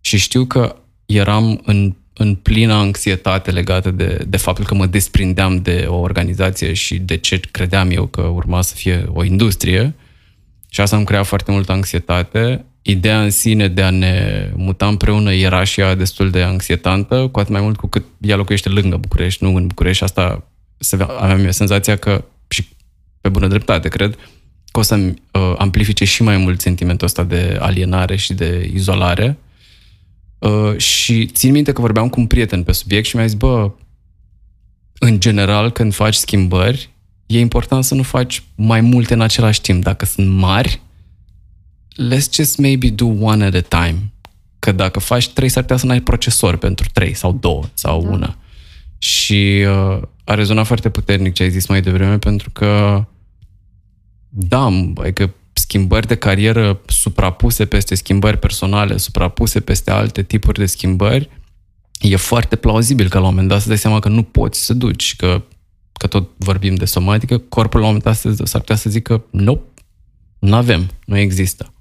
A: și știu că eram în, în plină anxietate legată de, de faptul că mă desprindeam de o organizație și de ce credeam eu că urma să fie o industrie. Și asta îmi crea foarte multă anxietate. Ideea în sine de a ne muta împreună era și ea destul de anxietantă, cu atât mai mult cu cât ea locuiește lângă București, nu în București. Și asta se, aveam eu senzația că, și pe bună dreptate, cred, că o să uh, amplifice și mai mult sentimentul ăsta de alienare și de izolare. Uh, și țin minte că vorbeam cu un prieten pe subiect și mi-a zis, bă, în general, când faci schimbări, e important să nu faci mai multe în același timp. Dacă sunt mari, let's just maybe do one at a time. Că dacă faci trei, s-ar putea să n-ai procesor pentru trei sau două sau
B: Da.
A: una. Și uh, a rezonat foarte puternic ce ai zis mai devreme, pentru că da, adică schimbări de carieră suprapuse peste schimbări personale, suprapuse peste alte tipuri de schimbări, e foarte plauzibil că la un moment dat să dai seama că nu poți să duci, că, că tot vorbim de somatică, corpul la un moment dat s-ar putea să zică nope, nu avem, nu există.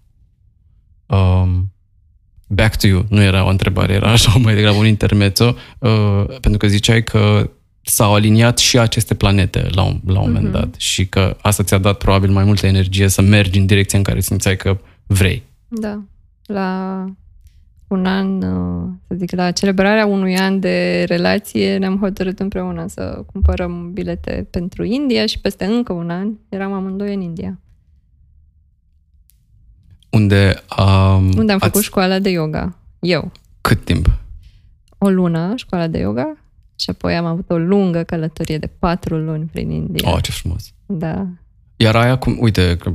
A: Um, back to you, nu era o întrebare, era așa mai degrabă un intermezzo, uh, pentru că ziceai că s-au aliniat și aceste planete la un, la un moment
B: Mhm.
A: dat și că asta ți-a dat probabil mai multă energie să mergi în direcția în care simțeai că vrei.
B: Da. La un an, uh, să zic, la celebrarea unui an de relație, ne-am hotărât împreună să cumpărăm bilete pentru India și peste încă un an eram amândoi în India.
A: Unde, um,
B: Unde am făcut
A: ați,
B: școala de yoga. Eu.
A: cât timp?
B: O lună, școala de yoga, și apoi am avut o lungă călătorie de patru luni prin India.
A: Oh, ce frumos.
B: Da.
A: Iar aia cum, uite, că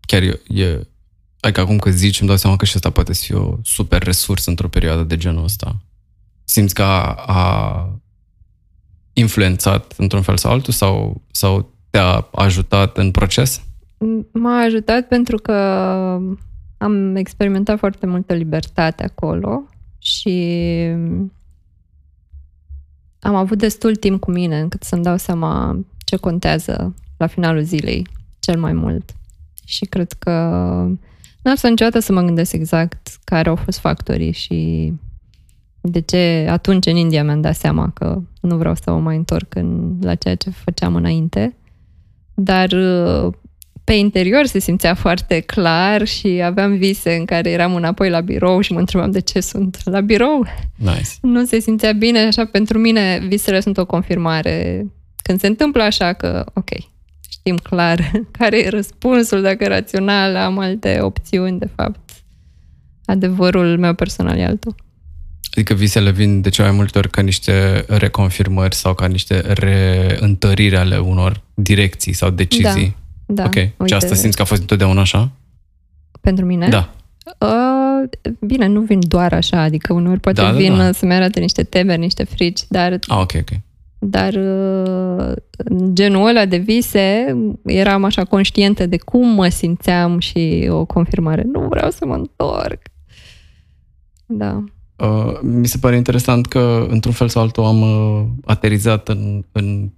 A: chiar e, e adică acum că zici, îmi dau seama că și asta poate să fie o super resursă într-o perioadă de genul ăsta. Simți că a, a influențat într-un fel sau altul sau, sau te-a ajutat în proces?
B: M-a ajutat pentru că am experimentat foarte multă libertate acolo și am avut destul timp cu mine încât să-mi dau seama ce contează la finalul zilei cel mai mult. Și cred că n-am stat niciodată să mă gândesc exact care au fost factorii și de ce atunci în India mi-am dat seama că nu vreau să mă mai întorc în, la ceea ce făceam înainte. Dar pe interior se simțea foarte clar și aveam vise în care eram înapoi la birou și mă întrebam de ce sunt la birou.
A: Nice.
B: Nu se simțea bine, așa pentru mine visele sunt o confirmare. Când se întâmplă așa că, ok, știm clar care e răspunsul, dacă rațional am alte opțiuni, de fapt. Adevărul meu personal e altul.
A: Adică visele vin de cea mai multe ori ca niște reconfirmări sau ca niște reîntăriri ale unor direcții sau decizii.
B: Da,
A: ok.
B: uite,
A: și asta simți că a fost întotdeauna așa?
B: Pentru mine?
A: Da.
B: Uh, bine, nu vin doar așa, adică uneori poate
A: Da, da,
B: vin
A: da.
B: să-mi arate niște temeri, niște frici, dar
A: Ah, ok, ok.
B: dar uh, în genul ăla de vise eram așa conștientă de cum mă simțeam și o confirmare. Nu vreau să mă întorc. Da.
A: Uh, mi se pare interesant că, într-un fel sau altul, am uh, aterizat în, în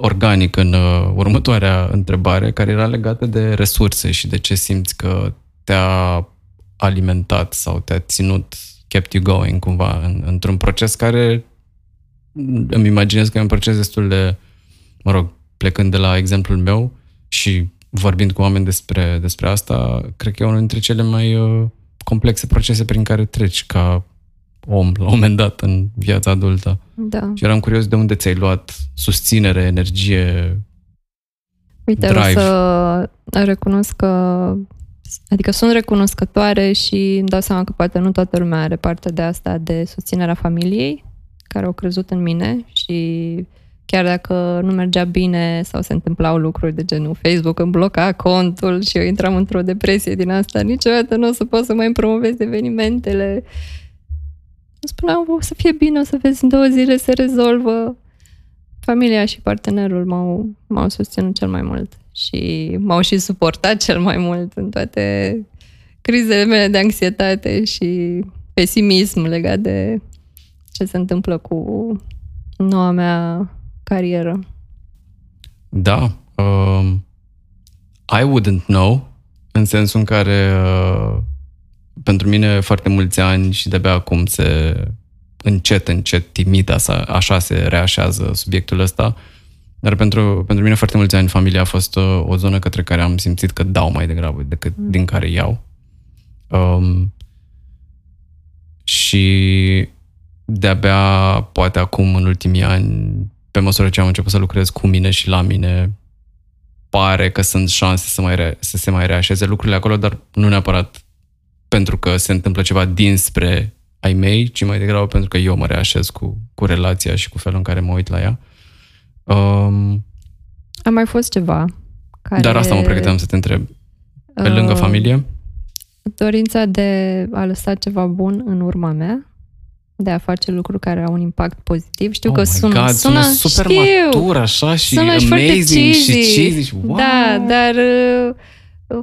A: organic în uh, următoarea întrebare, care era legată de resurse și de ce simți că te-a alimentat sau te-a ținut, kept you going cumva, în, într-un proces care îmi imaginez că e un proces destul de, mă rog, plecând de la exemplul meu și vorbind cu oameni despre, despre asta, cred că e unul dintre cele mai uh, complexe procese prin care treci ca om la un moment dat în viața adultă.
B: Da.
A: Și eram curios de unde ți-ai luat susținere, energie.
B: Uite,
A: drive.
B: o să recunosc că adică sunt recunoscătoare și îmi dau seama că poate nu toată lumea are parte de asta de susținerea familiei care au crezut în mine și chiar dacă nu mergea bine sau se întâmplau lucruri de genul Facebook îmi bloca contul și eu intram într-o depresie din asta, niciodată nu o să pot să mai promovez evenimentele. Îmi spuneam, o să fie bine, o să vezi, în două zile se rezolvă. Familia și partenerul m-au, m-au susținut cel mai mult și m-au și suportat cel mai mult în toate crizele mele de anxietate și pesimism legat de ce se întâmplă cu noua mea carieră.
A: Da. Uh, I wouldn't know, în sensul în care uh, pentru mine foarte mulți ani și de-abia acum se încet, încet, timid, așa, așa se reașează subiectul ăsta. Dar pentru, pentru mine foarte mulți ani familia a fost uh, o zonă către care am simțit că dau mai degrabă decât mm. din care iau. Um, și de-abia poate acum, în ultimii ani, pe măsură ce am început să lucrez cu mine și la mine, pare că sunt șanse să, mai re- să se mai reașeze lucrurile acolo, dar nu neapărat pentru că se întâmplă ceva dinspre ai mei, ci mai degrabă pentru că eu mă reașez cu, cu relația și cu felul în care mă uit la ea. Um,
B: A mai fost ceva care...
A: Dar asta mă pregăteam să te întreb. Pe lângă
B: uh,
A: familie?
B: Dorința de a lăsa ceva bun în urma mea, de a face lucruri care au un impact pozitiv. Știu
A: oh
B: că
A: my
B: sună,
A: God,
B: sună,
A: super
B: știu,
A: matur așa și
B: sună și foarte
A: amazing și
B: cheesy.
A: cheesy și wow.
B: Da, dar uh,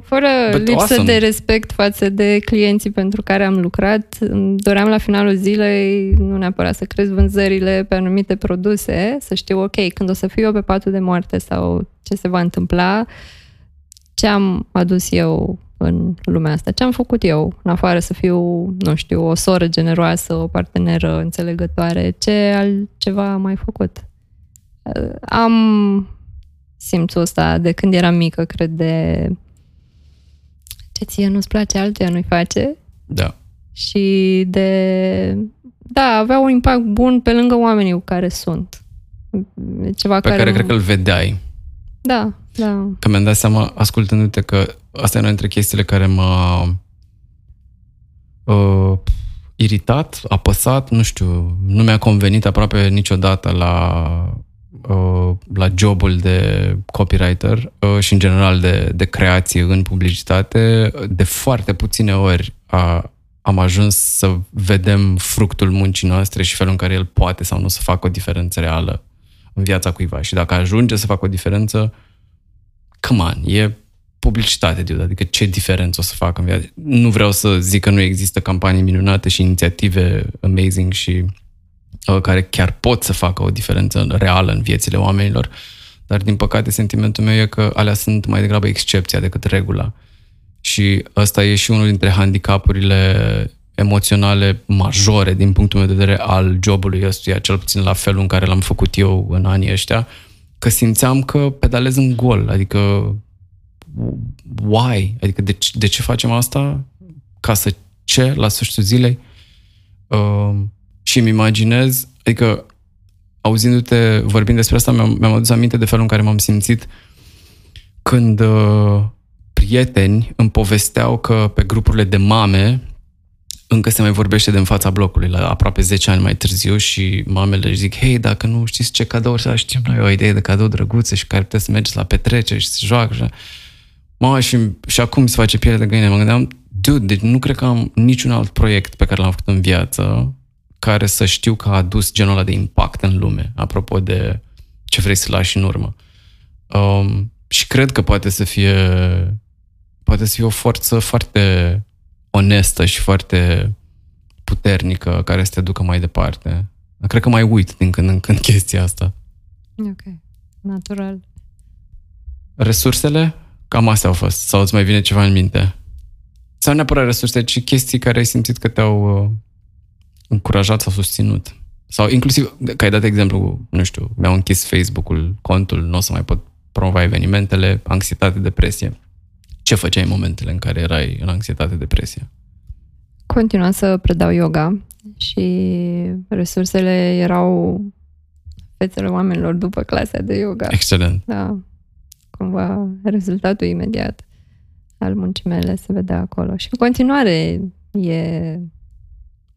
B: fără
A: But
B: lipsă
A: awesome.
B: de respect față de clienții pentru care am lucrat, îmi doream la finalul zilei nu neapărat să cresc vânzările pe anumite produse, să știu, ok, când o să fiu eu pe patul de moarte sau ce se va întâmpla, ce am adus eu în lumea asta, ce am făcut eu, în afară să fiu, nu știu, o soră generoasă, o parteneră înțelegătoare, ce altceva am mai făcut. Uh, Am simțul ăsta de când eram mică, cred, de ce ție nu-ți place, altuia nu-i face
A: Da.
B: și de, da, avea un impact bun pe lângă oamenii cu care sunt. E Ceva
A: Pe care, care cred că îl vedeai.
B: Da, da.
A: Că mi-am dat seama, ascultându-te, că asta e una dintre chestiile care m-a uh, iritat, apăsat, nu știu, nu mi-a convenit aproape niciodată la, uh, la jobul de copywriter uh, și în general de, de creație în publicitate. De foarte puține ori a, am ajuns să vedem fructul muncii noastre și felul în care el poate sau nu să facă o diferență reală în viața cuiva. Și dacă ajunge să facă o diferență, come on, e publicitate, dude, adică ce diferență o să facă în viață. Nu vreau să zic că nu există campanii minunate și inițiative amazing și uh, care chiar pot să facă o diferență reală în viețile oamenilor, dar din păcate sentimentul meu e că alea sunt mai degrabă excepția decât regula. Și ăsta e și unul dintre handicapurile emoționale majore din punctul meu de vedere al jobului ăstuia, cel puțin la felul în care l-am făcut eu în anii ăștia, că simțeam că pedalez în gol, adică why? Adică de, de ce facem asta? Ca să ce la sfârșitul zilei? Uh, și îmi imaginez, adică auzindu-te vorbind despre asta, mi-am, mi-am adus aminte de felul în care m-am simțit când uh, prieteni îmi povesteau că pe grupurile de mame încă se mai vorbește de în fața blocului, la aproape 10 ani mai târziu și mamele își zic, hei, dacă nu știți ce cadou să știm noi o idee de cadou drăguță și care puteți să mergeți la petreceri și să joacă. Și... Mama, și, și acum se face piele de găină. Mă gândeam, dude, deci nu cred că am niciun alt proiect pe care l-am făcut în viață care să știu că a adus genul ăla de impact în lume, apropo de ce vrei să lași în urmă. Um, și cred că poate să fie poate să fie o forță foarte onestă și foarte puternică care să te ducă mai departe. Cred că mai uit din când în când chestia asta.
B: Ok. Natural.
A: Resursele? Cam astea au fost. Sau îți mai vine ceva în minte? Sau neapărat resurse, ci chestii care ai simțit că te-au uh, încurajat sau susținut. Sau inclusiv, că ai dat exemplu, nu știu, mi-au închis Facebook-ul, contul, nu o să mai pot promova evenimentele, anxietate, depresie. Ce făceai în momentele în care erai în anxietate, depresie?
B: Continuam să predau yoga și resursele erau fețele oamenilor după clasa de yoga.
A: Excelent.
B: Da. Cumva rezultatul imediat al muncii mele se vedea acolo. Și în continuare e...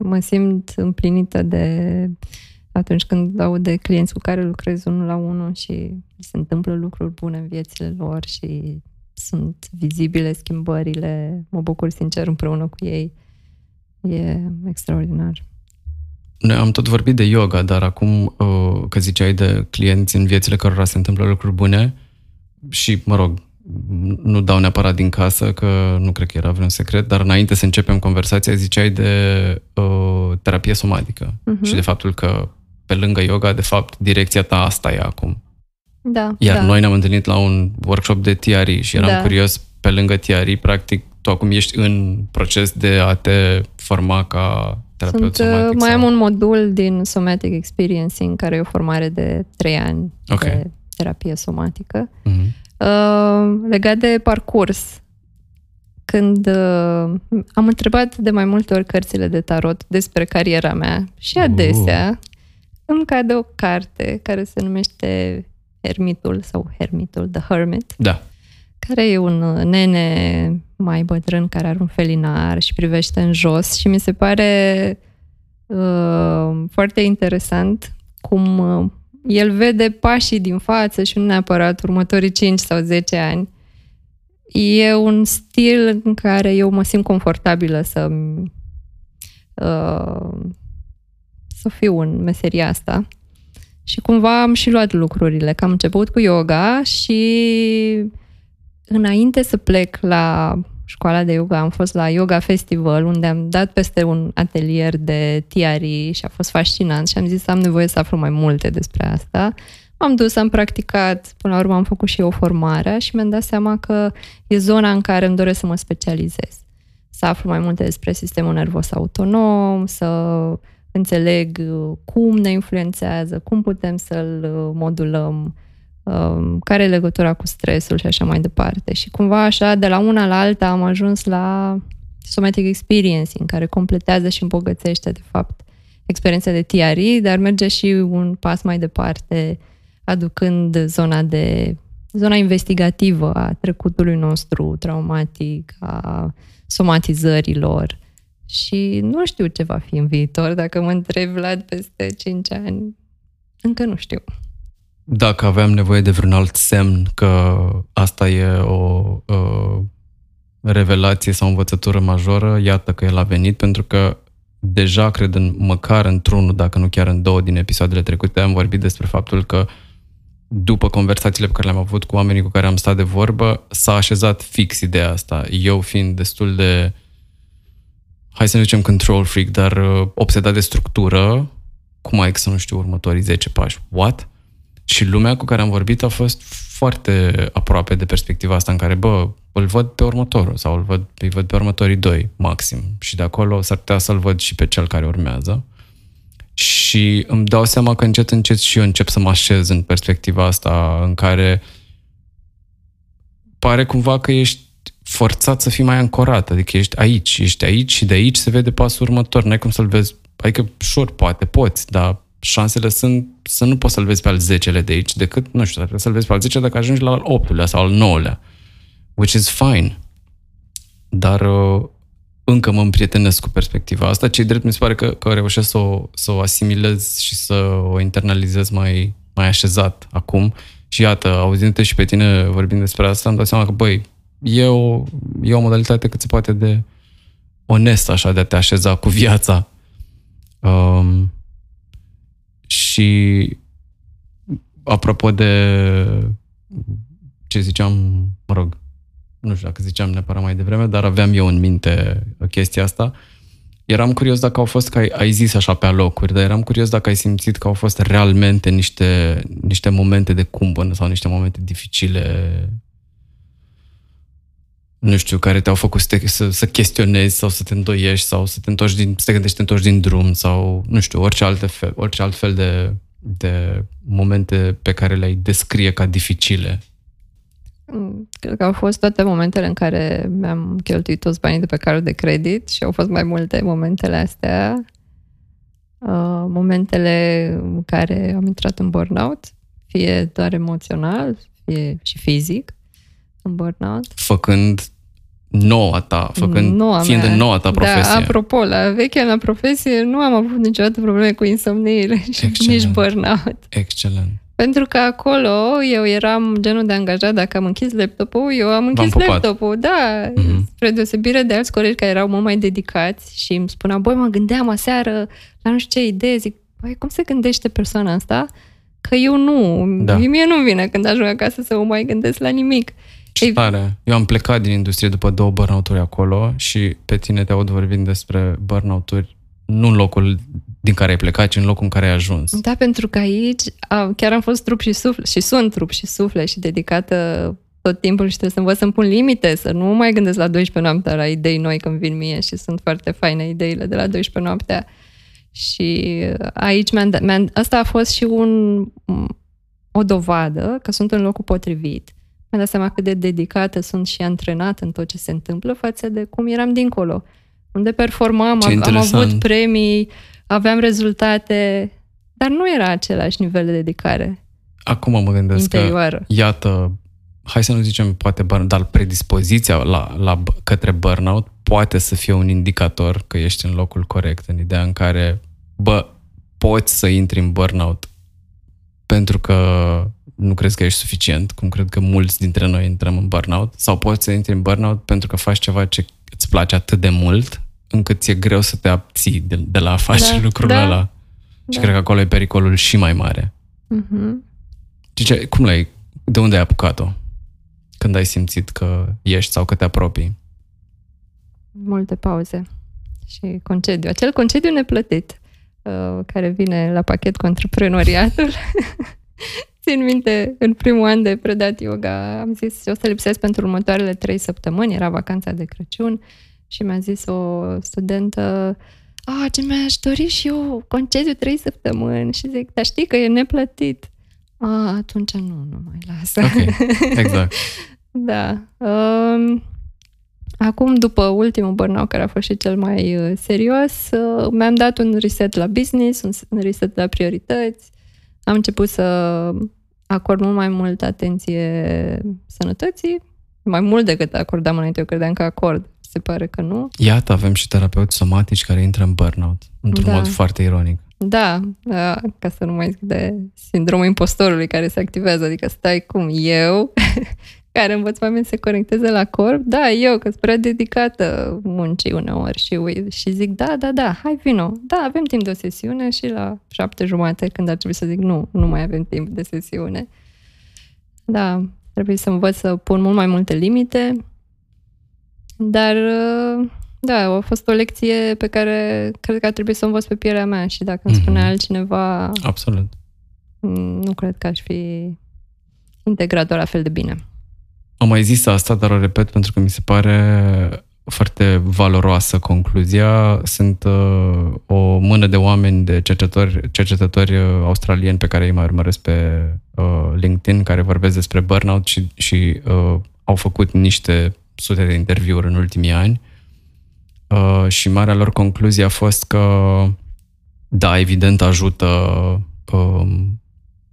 B: Mă simt împlinită de atunci când aud de clienți cu care lucrez unul la unul și se întâmplă lucruri bune în viețile lor și sunt vizibile schimbările, mă bucur sincer împreună cu ei. E extraordinar.
A: Noi am tot vorbit de yoga, dar acum uh, că ziceai de clienți în viețile cărora se întâmplă lucruri bune și, mă rog, nu dau neapărat din casă, că nu cred că era vreun secret, dar înainte să începem conversația, ziceai de uh, terapie somatică uh-huh. și de faptul că pe lângă yoga, de fapt, direcția ta asta e acum.
B: Da,
A: Iar
B: da.
A: noi ne-am întâlnit la un workshop de TRI și eram
B: Da.
A: curios, pe lângă TRI, practic, tu acum ești în proces de a te forma ca terapeut
B: Sunt, uh,
A: somatic.
B: mai
A: sau-
B: am un modul din Somatic Experiencing, care e o formare de trei ani
A: Ok.
B: de terapie somatică.
A: Mhm.
B: Uh, legat de parcurs, când uh, am întrebat de mai multe ori cărțile de tarot despre cariera mea și
A: Uh.
B: adesea îmi cade o carte care se numește Hermitul sau Hermitul, The Hermit,
A: Da.
B: care e un uh, nene mai bătrân care are un felinar și privește în jos și mi se pare uh, foarte interesant cum uh, el vede pașii din față și nu neapărat următorii 5 sau 10 ani. E un stil în care eu mă simt confortabilă să uh, să fiu în meseria asta. Și cumva am și luat lucrurile, că am început cu yoga și înainte să plec la școala de yoga, am fost la Yoga Festival, unde am dat peste un atelier de tiari și a fost fascinant și am zis am nevoie să aflu mai multe despre asta. M-am dus, am practicat, până la urmă am făcut și eu formarea și mi-am dat seama că e zona în care îmi doresc să mă specializez. Să aflu mai multe despre sistemul nervos autonom, să înțeleg uh, cum ne influențează, cum putem să-l uh, modulăm, um, care e legătura cu stresul și așa mai departe. Și cumva așa, de la una la alta am ajuns la somatic experiencing, care completează și îmbogățește, de fapt, experiența de TRI, dar merge și un pas mai departe, aducând zona de zona investigativă a trecutului nostru traumatic, a somatizărilor. Și nu știu ce va fi în viitor. Dacă mă întreb, Vlad, peste 5 ani, încă nu știu.
A: Dacă aveam nevoie de vreun alt semn că asta e o uh, revelație sau învățătură majoră, iată că el a venit, pentru că deja, cred, în, măcar într-unul, dacă nu chiar în două din episoadele trecute, am vorbit despre faptul că după conversațiile pe care le-am avut cu oamenii cu care am stat de vorbă, s-a așezat fix ideea asta. Eu fiind destul de, hai să nu zicem control freak, dar uh, obsedat de structură, cum ai să nu știu următorii 10 pași? What? Și lumea cu care am vorbit a fost foarte aproape de perspectiva asta în care, bă, îl văd pe următorul sau îl văd, îi văd pe următorii doi, maxim. Și de acolo s-ar putea să-l văd și pe cel care urmează. Și îmi dau seama că încet, încet și eu încep să mă așez în perspectiva asta în care pare cumva că ești forțat să fii mai ancorat, adică ești aici, ești aici și de aici se vede pasul următor, n-ai cum să-l vezi, adică șor, poate poți, dar șansele sunt să nu poți să-l vezi pe al 10 de aici, decât, nu știu, trebuie să-l vezi pe al 10 dacă ajungi la al 8-lea sau al 9-lea, which is fine. Dar uh, încă mă împrietenesc cu perspectiva asta, ce drept mi se pare că, că reușesc să o, să o asimilez și să o internalizez mai, mai așezat acum. Și iată, auzindu-te și pe tine vorbind despre asta, am dat seama că, băi, e o, e o modalitate cât se poate de onestă, așa, de a te așeza cu viața. Um, și apropo de ce ziceam, mă rog, nu știu dacă ziceam neapărat mai devreme, dar aveam eu în minte chestia asta. Eram curios dacă au fost, că ai, ai zis așa pe alocuri, dar eram curios dacă ai simțit că au fost realmente niște, niște momente de cumpănă sau niște momente dificile nu știu, care te-au făcut să, te, să, să chestionezi sau să te îndoiești sau să te întorci din, să te gândești să te întorci din drum sau, nu știu, orice, alte fel, orice alt fel de, de momente pe care le-ai descrie ca dificile
B: Mm, cred că au fost toate momentele în care mi-am cheltuit toți banii de pe cardul de credit și au fost mai multe momentele astea. Uh, momentele în care am intrat în burnout, fie doar emoțional, fie și fizic, în burnout.
A: Făcând noua ta, făcând, noua fiind mea. în noua ta da, profesie.
B: Da, apropo, la vechea mea profesie nu am avut niciodată probleme cu insomniile și Excelent. nici burnout.
A: Excelent.
B: Pentru că acolo eu eram genul de angajat, dacă am închis laptopul, eu am închis laptopul, da, mm-hmm. spre deosebire de alți colegi care erau mult mai dedicați și îmi spuneau, băi, mă gândeam aseară la nu știu ce idee, zic, băi, cum se gândește persoana asta? Că eu nu, da. mie nu vine când ajung acasă să mă mai gândesc la nimic.
A: Ce tare! Eu am plecat din industrie după două burnout-uri acolo și pe tine te aud vorbind despre burnout-uri nu în locul din care ai plecat, ci în locul în care ai ajuns.
B: Da, pentru că aici chiar am fost trup și suflet și sunt trup și suflet și dedicată tot timpul și trebuie să învăț să-mi pun limite, să nu mai gândesc la 12 noaptea la idei noi când vin mie și sunt foarte faine ideile de la 12 noaptea. Și aici mi-am, mi-am, asta a fost și un, o dovadă că sunt în locul potrivit. Mi-am dat seama cât de dedicată sunt și antrenat în tot ce se întâmplă față de cum eram dincolo unde performam, am, am avut premii, aveam rezultate, dar nu era același nivel de dedicare.
A: Acum mă gândesc interioară. că, iată, hai să nu zicem poate, dar predispoziția la, la, către burnout poate să fie un indicator că ești în locul corect, în ideea în care, bă, poți să intri în burnout pentru că nu crezi că ești suficient, cum cred că mulți dintre noi intrăm în burnout, sau poți să intri în burnout pentru că faci ceva ce îți place atât de mult încât ți-e greu să te abții de, de la a face da, lucrul da, ăla. Da. Și cred că acolo e pericolul și mai mare. Uh-huh. Ce, cum l-ai, de unde ai apucat-o? Când ai simțit că ești sau că te apropii?
B: Multe pauze și concediu. Acel concediu neplătit uh, care vine la pachet cu antreprenoriatul. Țin minte, în primul an de predat yoga, am zis, o să lipsesc pentru următoarele trei săptămâni, era vacanța de Crăciun și mi-a zis o studentă, a, ce mi-aș dori și eu concediu trei săptămâni și zic, dar știi că e neplătit. A, atunci nu, nu mai lasă.
A: Ok, exact.
B: da. Um, acum, după ultimul burnout, care a fost și cel mai uh, serios, uh, mi-am dat un reset la business, un, un reset la priorități. Am început să acord mult mai mult atenție sănătății, mai mult decât acordam înainte, eu credeam că acord se pare că nu.
A: Iată, avem și terapeuți somatici care intră în burnout, într-un da. mod foarte ironic.
B: Da, da, ca să nu mai zic de sindromul impostorului care se activează, adică stai cum eu, care învăț oameni să se conecteze la corp, da, eu, că sunt prea dedicată muncii uneori și, și zic, da, da, da, hai vino, da, avem timp de o sesiune și la șapte jumate, când ar trebui să zic, nu, nu mai avem timp de sesiune. Da, trebuie să învăț să pun mult mai multe limite, dar, uh, da, a fost o lecție pe care cred că ar trebui să o învăț pe pielea mea și dacă îmi spunea mm-hmm. altcineva...
A: Absolut.
B: Mm, nu cred că aș fi integrat la fel de bine.
A: Am mai zis asta, dar o repet pentru că mi se pare foarte valoroasă concluzia. Sunt uh, o mână de oameni, de cercetători, cercetători uh, australieni pe care îi mai urmăresc pe uh, LinkedIn, care vorbesc despre burnout și, și uh, au făcut niște sute de interviuri în ultimii ani uh, și marea lor concluzie a fost că, da, evident ajută uh,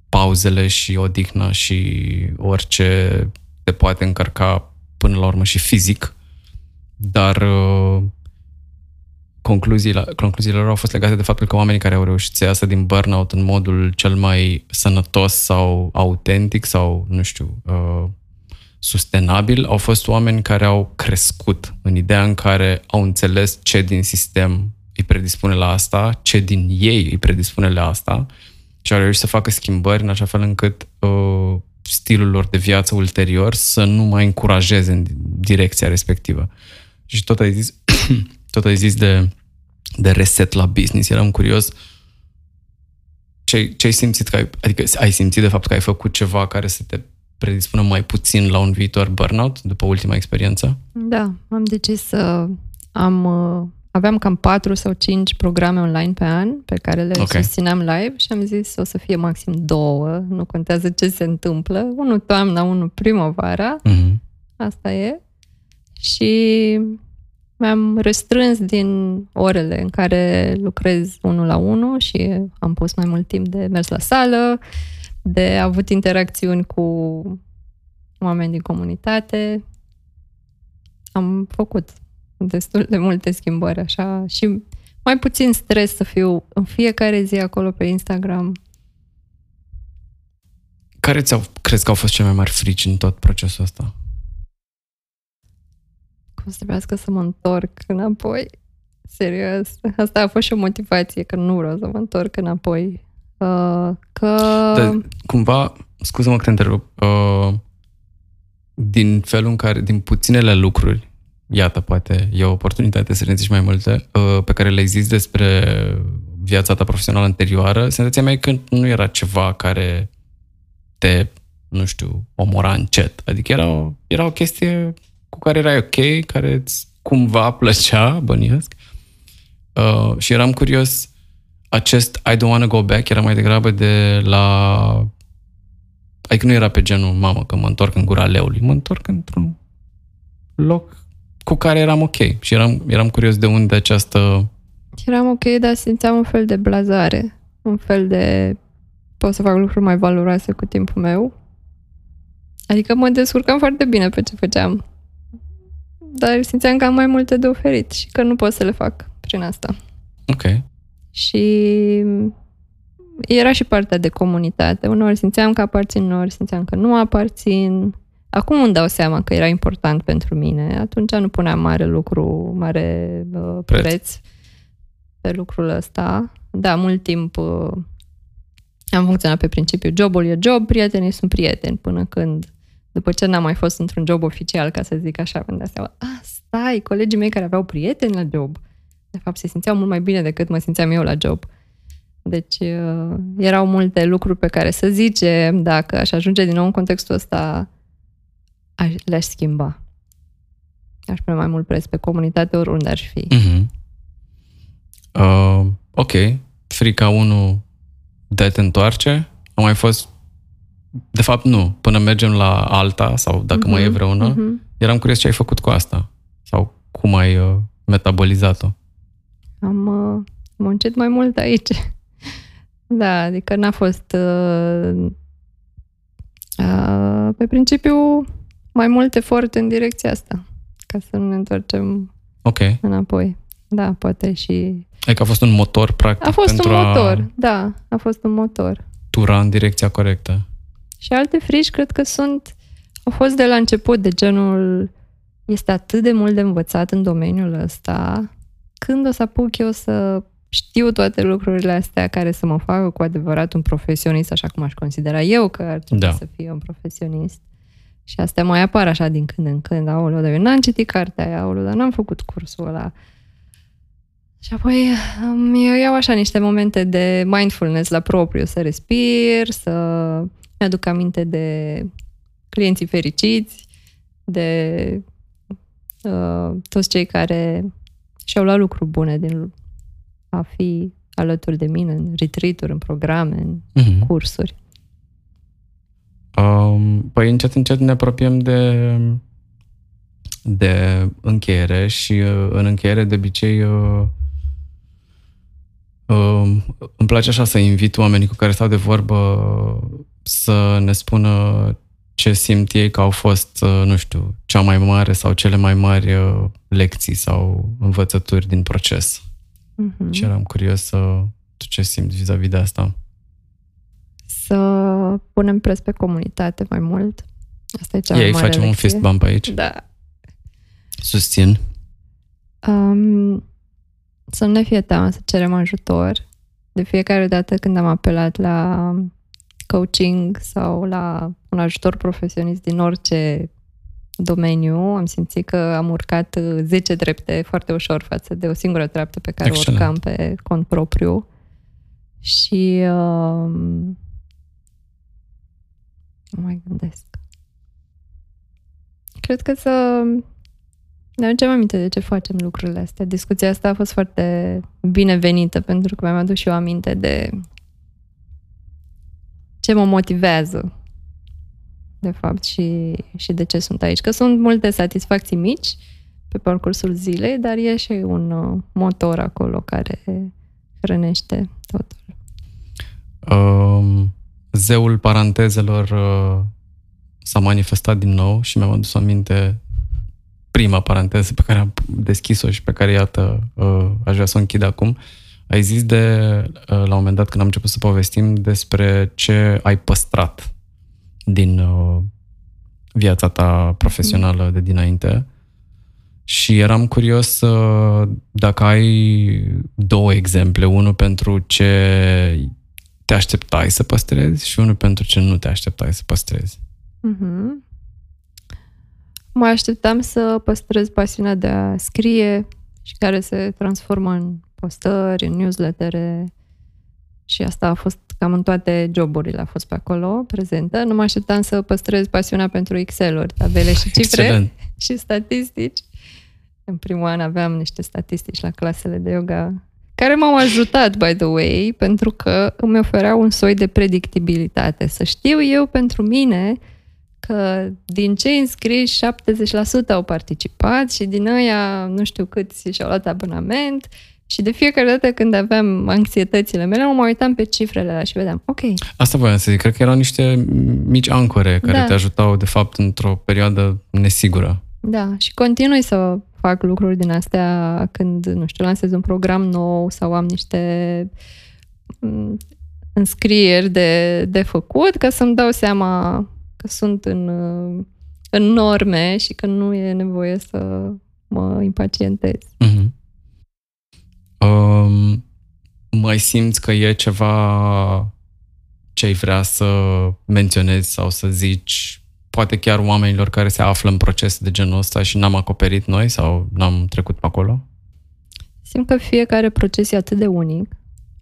A: pauzele și odihna și orice te poate încărca până la urmă și fizic, dar uh, concluziile, concluziile lor au fost legate de faptul că oamenii care au reușit să iasă din burnout în modul cel mai sănătos sau autentic sau, nu știu, uh, sustenabil, au fost oameni care au crescut în ideea în care au înțeles ce din sistem îi predispune la asta, ce din ei îi predispune la asta și au reușit să facă schimbări în așa fel încât uh, stilul lor de viață ulterior să nu mai încurajeze în direcția respectivă. Și tot ai zis, tot ai zis de, de reset la business. Eram curios ce, ce ai simțit că ai, adică ai simțit de fapt că ai făcut ceva care să te predispună mai puțin la un viitor burnout după ultima experiență?
B: Da, am decis să am uh, aveam cam 4 sau 5 programe online pe an pe care le okay. susțineam live și am zis o să fie maxim două, nu contează ce se întâmplă. Unul toamna, unul primăvara. Mm-hmm. Asta e. Și mi-am restrâns din orele în care lucrez unul la unul și am pus mai mult timp de mers la sală, de avut interacțiuni cu oameni din comunitate. Am făcut destul de multe schimbări așa și mai puțin stres să fiu în fiecare zi acolo pe Instagram.
A: Care ți-au, crezi că au fost cele mai mari frici în tot procesul ăsta?
B: Cum să trebuiască să mă întorc înapoi. Serios. Asta a fost și o motivație, că nu vreau să mă întorc înapoi. Uh, că...
A: Dar, cumva, scuză-mă că te întrerup, uh, din felul în care, din puținele lucruri iată, poate e o oportunitate să ne zici mai multe, uh, pe care le zis despre viața ta profesională anterioară, senzația mea e că nu era ceva care te, nu știu, omora încet. Adică era o, era o chestie cu care erai ok, care îți cumva plăcea, băniesc. Uh, și eram curios, acest I don't wanna go back era mai degrabă de la... Adică nu era pe genul, mamă, că mă întorc în gura leului. Mă întorc într-un loc cu care eram ok. Și eram, eram curios de unde această...
B: Eram ok, dar simțeam un fel de blazare. Un fel de... Pot să fac lucruri mai valoroase cu timpul meu. Adică mă descurcam foarte bine pe ce făceam. Dar simțeam că am mai multe de oferit și că nu pot să le fac prin asta.
A: Ok.
B: Și era și partea de comunitate. Uneori simțeam că aparțin, uneori simțeam că nu aparțin. Acum îmi dau seama că era important pentru mine. Atunci nu puneam mare lucru, mare uh, preț. preț pe lucrul ăsta. Da, mult timp uh, am funcționat pe principiu jobul e job, prietenii sunt prieteni, până când, după ce n-am mai fost într-un job oficial, ca să zic așa, mi-am dat seama, ah, stai, colegii mei care aveau prieteni la job, de fapt se simțeau mult mai bine decât mă simțeam eu la job. Deci uh, erau multe lucruri pe care să zicem, dacă aș ajunge din nou în contextul ăsta, aș, le-aș schimba. Aș pune mai mult preț pe comunitate oriunde ar fi.
A: Mm-hmm. Uh, ok. Frica 1 de a te întoarce. A mai fost... De fapt, nu. Până mergem la alta, sau dacă mm-hmm. mai e mhm. vreuna, mm-hmm. eram curios ce ai făcut cu asta. Sau cum ai uh, metabolizat-o.
B: Am uh, muncit mai mult aici. da, adică n-a fost... Uh, uh, pe principiu, mai mult efort în direcția asta, ca să nu ne întoarcem
A: okay.
B: înapoi. Da, poate și...
A: Adică a fost un motor, practic,
B: A fost
A: pentru
B: un motor, a... da, a fost un motor.
A: Tura în direcția corectă.
B: Și alte frici cred că sunt, au fost de la început, de genul, este atât de mult de învățat în domeniul ăsta, când o să apuc eu să știu toate lucrurile astea care să mă facă cu adevărat un profesionist, așa cum aș considera eu că ar trebui da. să fie un profesionist. Și astea mai apar așa din când în când. Aoleu, dar eu n-am citit cartea aia, aoleu, dar n-am făcut cursul ăla. Și apoi eu iau așa niște momente de mindfulness la propriu, să respir, să mi-aduc aminte de clienții fericiți, de uh, toți cei care și-au luat lucruri bune din a fi alături de mine în retreat în programe, în mm-hmm. cursuri.
A: Um, păi încet, încet ne apropiem de, de încheiere și uh, în încheiere de obicei uh, uh, îmi place așa să invit oamenii cu care stau de vorbă să ne spună ce simt ei că au fost, uh, nu știu, cea mai mare sau cele mai mari uh, lecții sau învățături din proces. Mm-hmm. Și eram curios să tu ce simți vis-a-vis de asta?
B: Să punem pres pe comunitate mai mult. Asta e cea
A: Ei,
B: mai mare
A: facem
B: lecție.
A: un fist bump aici.
B: Da.
A: Susțin.
B: Um, să nu ne fie teamă să cerem ajutor. De fiecare dată când am apelat la coaching sau la un ajutor profesionist din orice domeniu, am simțit că am urcat 10 drepte foarte ușor față de o singură treaptă pe care
A: Excelent.
B: o urcam pe cont propriu. Și uh, nu mai gândesc. Cred că să ne aducem aminte de ce facem lucrurile astea. Discuția asta a fost foarte binevenită pentru că mi-am adus și eu aminte de ce mă motivează de fapt și, și de ce sunt aici. Că sunt multe satisfacții mici pe parcursul zilei, dar e și un uh, motor acolo care hrănește totul.
A: Um, zeul parantezelor uh, s-a manifestat din nou și mi-am adus aminte prima paranteză pe care am deschis-o și pe care, iată, uh, aș vrea să o închid acum. Ai zis de, uh, la un moment dat când am început să povestim despre ce ai păstrat din uh, viața ta profesională de dinainte și eram curios uh, dacă ai două exemple, unul pentru ce te așteptai să păstrezi și unul pentru ce nu te așteptai să păstrezi.
B: Mm-hmm. Mă așteptam să păstrez pasiunea de a scrie și care se transformă în postări, în newslettere și asta a fost cam în toate joburile a fost pe acolo prezentă. Nu mă așteptam să păstrez pasiunea pentru Excel-uri, tabele și cifre
A: Excelent.
B: și statistici. În primul an aveam niște statistici la clasele de yoga care m-au ajutat, by the way, pentru că îmi ofereau un soi de predictibilitate. Să știu eu pentru mine că din cei înscriși 70% au participat și din ăia nu știu câți și-au luat abonament și de fiecare dată când aveam anxietățile mele, mă mai uitam pe cifrele alea și vedeam, ok,
A: Asta voiam să zic, cred că erau niște mici ancore care
B: Da.
A: te ajutau, de fapt, într-o perioadă nesigură.
B: Da, și continui să fac lucruri din astea când, nu știu, lansez un program nou sau am niște mm, înscrieri de, de făcut ca să-mi dau seama că sunt în, uh, în norme și că nu e nevoie să mă impacientez.
A: Uh-huh. Um, mai simți că e ceva ce ai vrea să menționezi sau să zici, poate chiar oamenilor care se află în proces de genul ăsta și n-am acoperit noi sau n-am trecut pe acolo?
B: Simt că fiecare proces e atât de unic.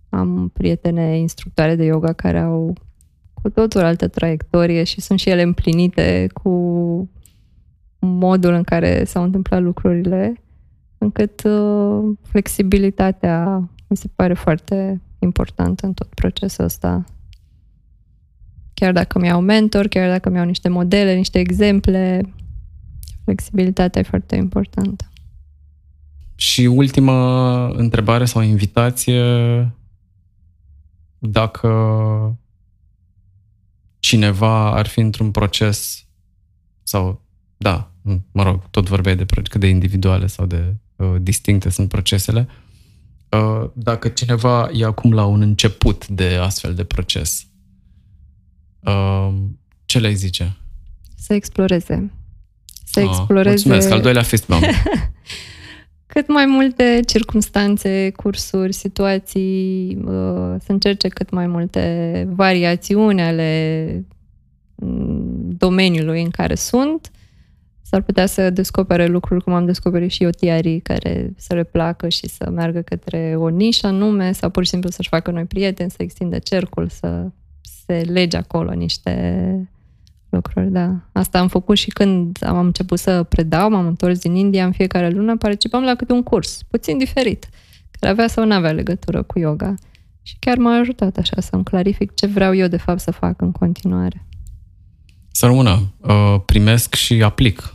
B: Am prietene instructoare de yoga care au cu totul altă traiectorie și sunt și ele împlinite cu modul în care s-au întâmplat lucrurile, încât uh, flexibilitatea mi se pare foarte importantă în tot procesul ăsta. Chiar dacă mi-au mentor, chiar dacă mi-au niște modele, niște exemple, flexibilitatea e foarte importantă.
A: Și ultima întrebare sau invitație, dacă cineva ar fi într-un proces sau, da, mă rog, tot vorbeai de cât de individuale sau de uh, distincte sunt procesele, uh, dacă cineva e acum la un început de astfel de proces, uh, ce le zice?
B: Să exploreze. Să
A: Ah,
B: exploreze
A: Mulțumesc, al doilea fist bump.
B: cât mai multe circumstanțe, cursuri, situații, uh, să încerce cât mai multe variațiuni ale mm, domeniului în care sunt. S-ar putea să descopere lucruri cum am descoperit și eu tiarii care să le placă și să meargă către o nișă anume sau pur și simplu să-și facă noi prieteni, să extindă cercul, să se lege acolo niște lucruri, da. Asta am făcut și când am început să predau, m-am întors din India în fiecare lună, participam la câte un curs, puțin diferit, care avea sau nu avea legătură cu yoga. Și chiar m-a ajutat așa să-mi clarific ce vreau eu de fapt să fac în continuare.
A: Să rămână. Uh, primesc și aplic.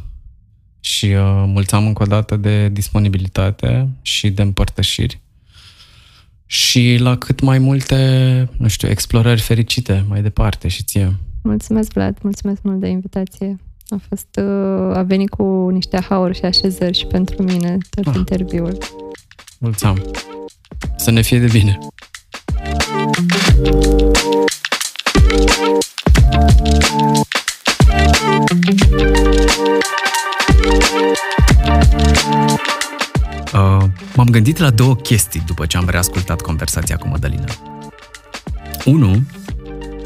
A: Și uh, mulțumim încă o dată de disponibilitate și de împărtășiri. Și la cât mai multe, nu știu, explorări fericite mai departe și ție.
B: Mulțumesc, Vlad, mulțumesc mult de invitație. A fost, uh, a venit cu niște hauri și așezări și pentru mine tot ah. interviul.
A: Mulțumim. Să ne fie de bine. Uh, m-am gândit la două chestii după ce am reascultat conversația cu Madalina. Unu,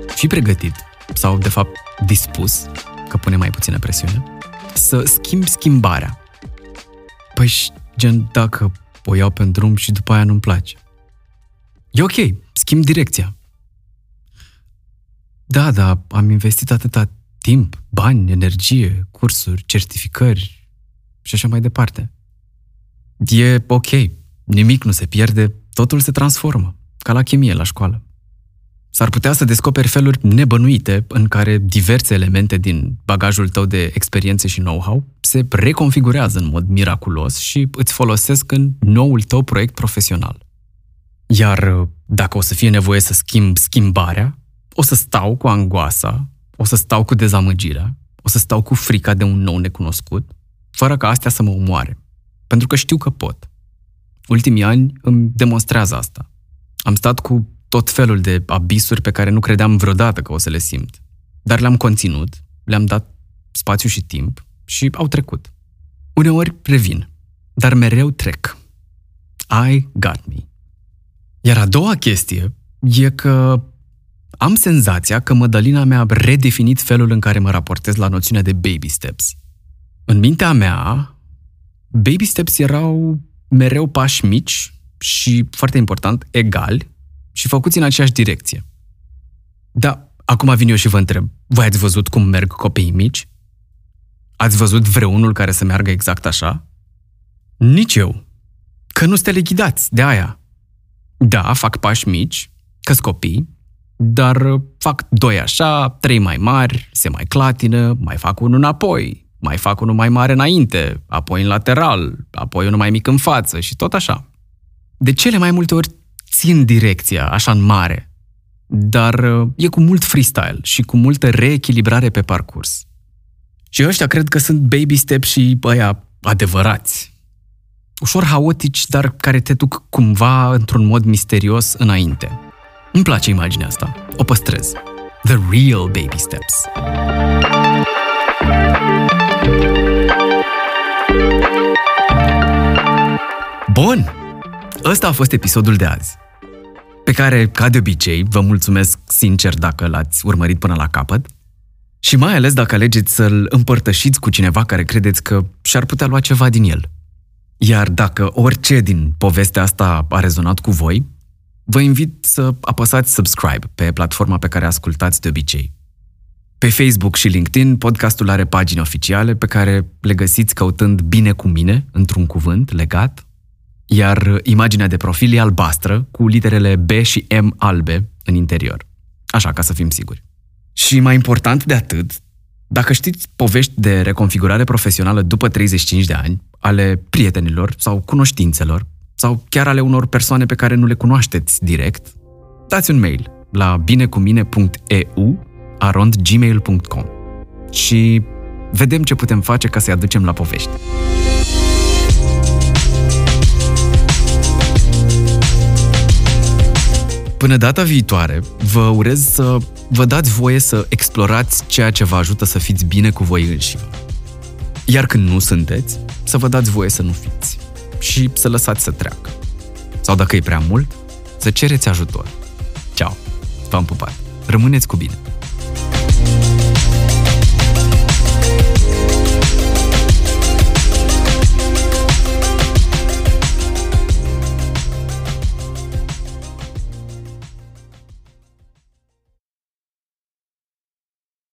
A: fi pregătit, sau de fapt dispus, că pune mai puțină presiune, să schimbi schimbarea. Păi, gen, dacă o iau pe drum și după aia nu-mi place. E ok, schimb direcția. Da, da, am investit atâta timp, bani, energie, cursuri, certificări și așa mai departe. E ok, nimic nu se pierde, totul se transformă, ca la chimie la școală. S-ar putea să descoperi feluri nebănuite în care diverse elemente din bagajul tău de experiențe și know-how se reconfigurează în mod miraculos și îți folosesc în noul tău proiect profesional. Iar dacă o să fie nevoie să schimb schimbarea, o să stau cu angoasa, o să stau cu dezamăgirea, o să stau cu frica de un nou necunoscut, fără ca astea să mă omoare. Pentru că știu că pot. Ultimii ani îmi demonstrează asta. Am stat cu tot felul de abisuri pe care nu credeam vreodată că o să le simt. Dar le-am conținut, le-am dat spațiu și timp și au trecut. Uneori revin, dar mereu trec. I got me. Iar a doua chestie e că am senzația că Mădălina mi-a redefinit felul în care mă raportez la noțiunea de baby steps. În mintea mea, baby steps erau mereu pași mici și, foarte important, egali și făcuți în aceeași direcție. Da, acum vin eu și vă întreb, voi ați văzut cum merg copiii mici? Ați văzut vreunul care să meargă exact așa? Nici eu. Că nu sunteți ghidați de aia. Da, fac pași mici, că copii, dar fac doi așa, trei mai mari, se mai clatină, mai fac unul înapoi, mai fac unul mai mare înainte, apoi în lateral, apoi unul mai mic în față și tot așa. De cele mai multe ori țin direcția așa în mare, dar e cu mult freestyle și cu multă reechilibrare pe parcurs. Și ăștia cred că sunt baby step și ăia adevărați. Ușor haotici, dar care te duc cumva într-un mod misterios înainte. Îmi place imaginea asta. O păstrez. The real baby steps. Bun! Ăsta a fost episodul de azi, pe care, ca de obicei, vă mulțumesc sincer dacă l-ați urmărit până la capăt și mai ales dacă alegeți să-l împărtășiți cu cineva care credeți că și-ar putea lua ceva din el. Iar dacă orice din povestea asta a rezonat cu voi, vă invit să apăsați subscribe pe platforma pe care ascultați de obicei. Pe Facebook și LinkedIn, podcastul are pagini oficiale pe care le găsiți căutând bine cu mine, într-un cuvânt legat, iar imaginea de profil e albastră, cu literele B și M albe în interior. Așa, ca să fim siguri. Și mai important de atât, dacă știți povești de reconfigurare profesională după 35 de ani, ale prietenilor sau cunoștințelor, sau chiar ale unor persoane pe care nu le cunoașteți direct, dați un mail la binecumine.eu arondgmail.com și vedem ce putem face ca să-i aducem la povești. Până data viitoare, vă urez să vă dați voie să explorați ceea ce vă ajută să fiți bine cu voi înși. Iar când nu sunteți, să vă dați voie să nu fiți și să lăsați să treacă. Sau dacă e prea mult, să cereți ajutor. Ceau! V-am pupat! Rămâneți cu bine!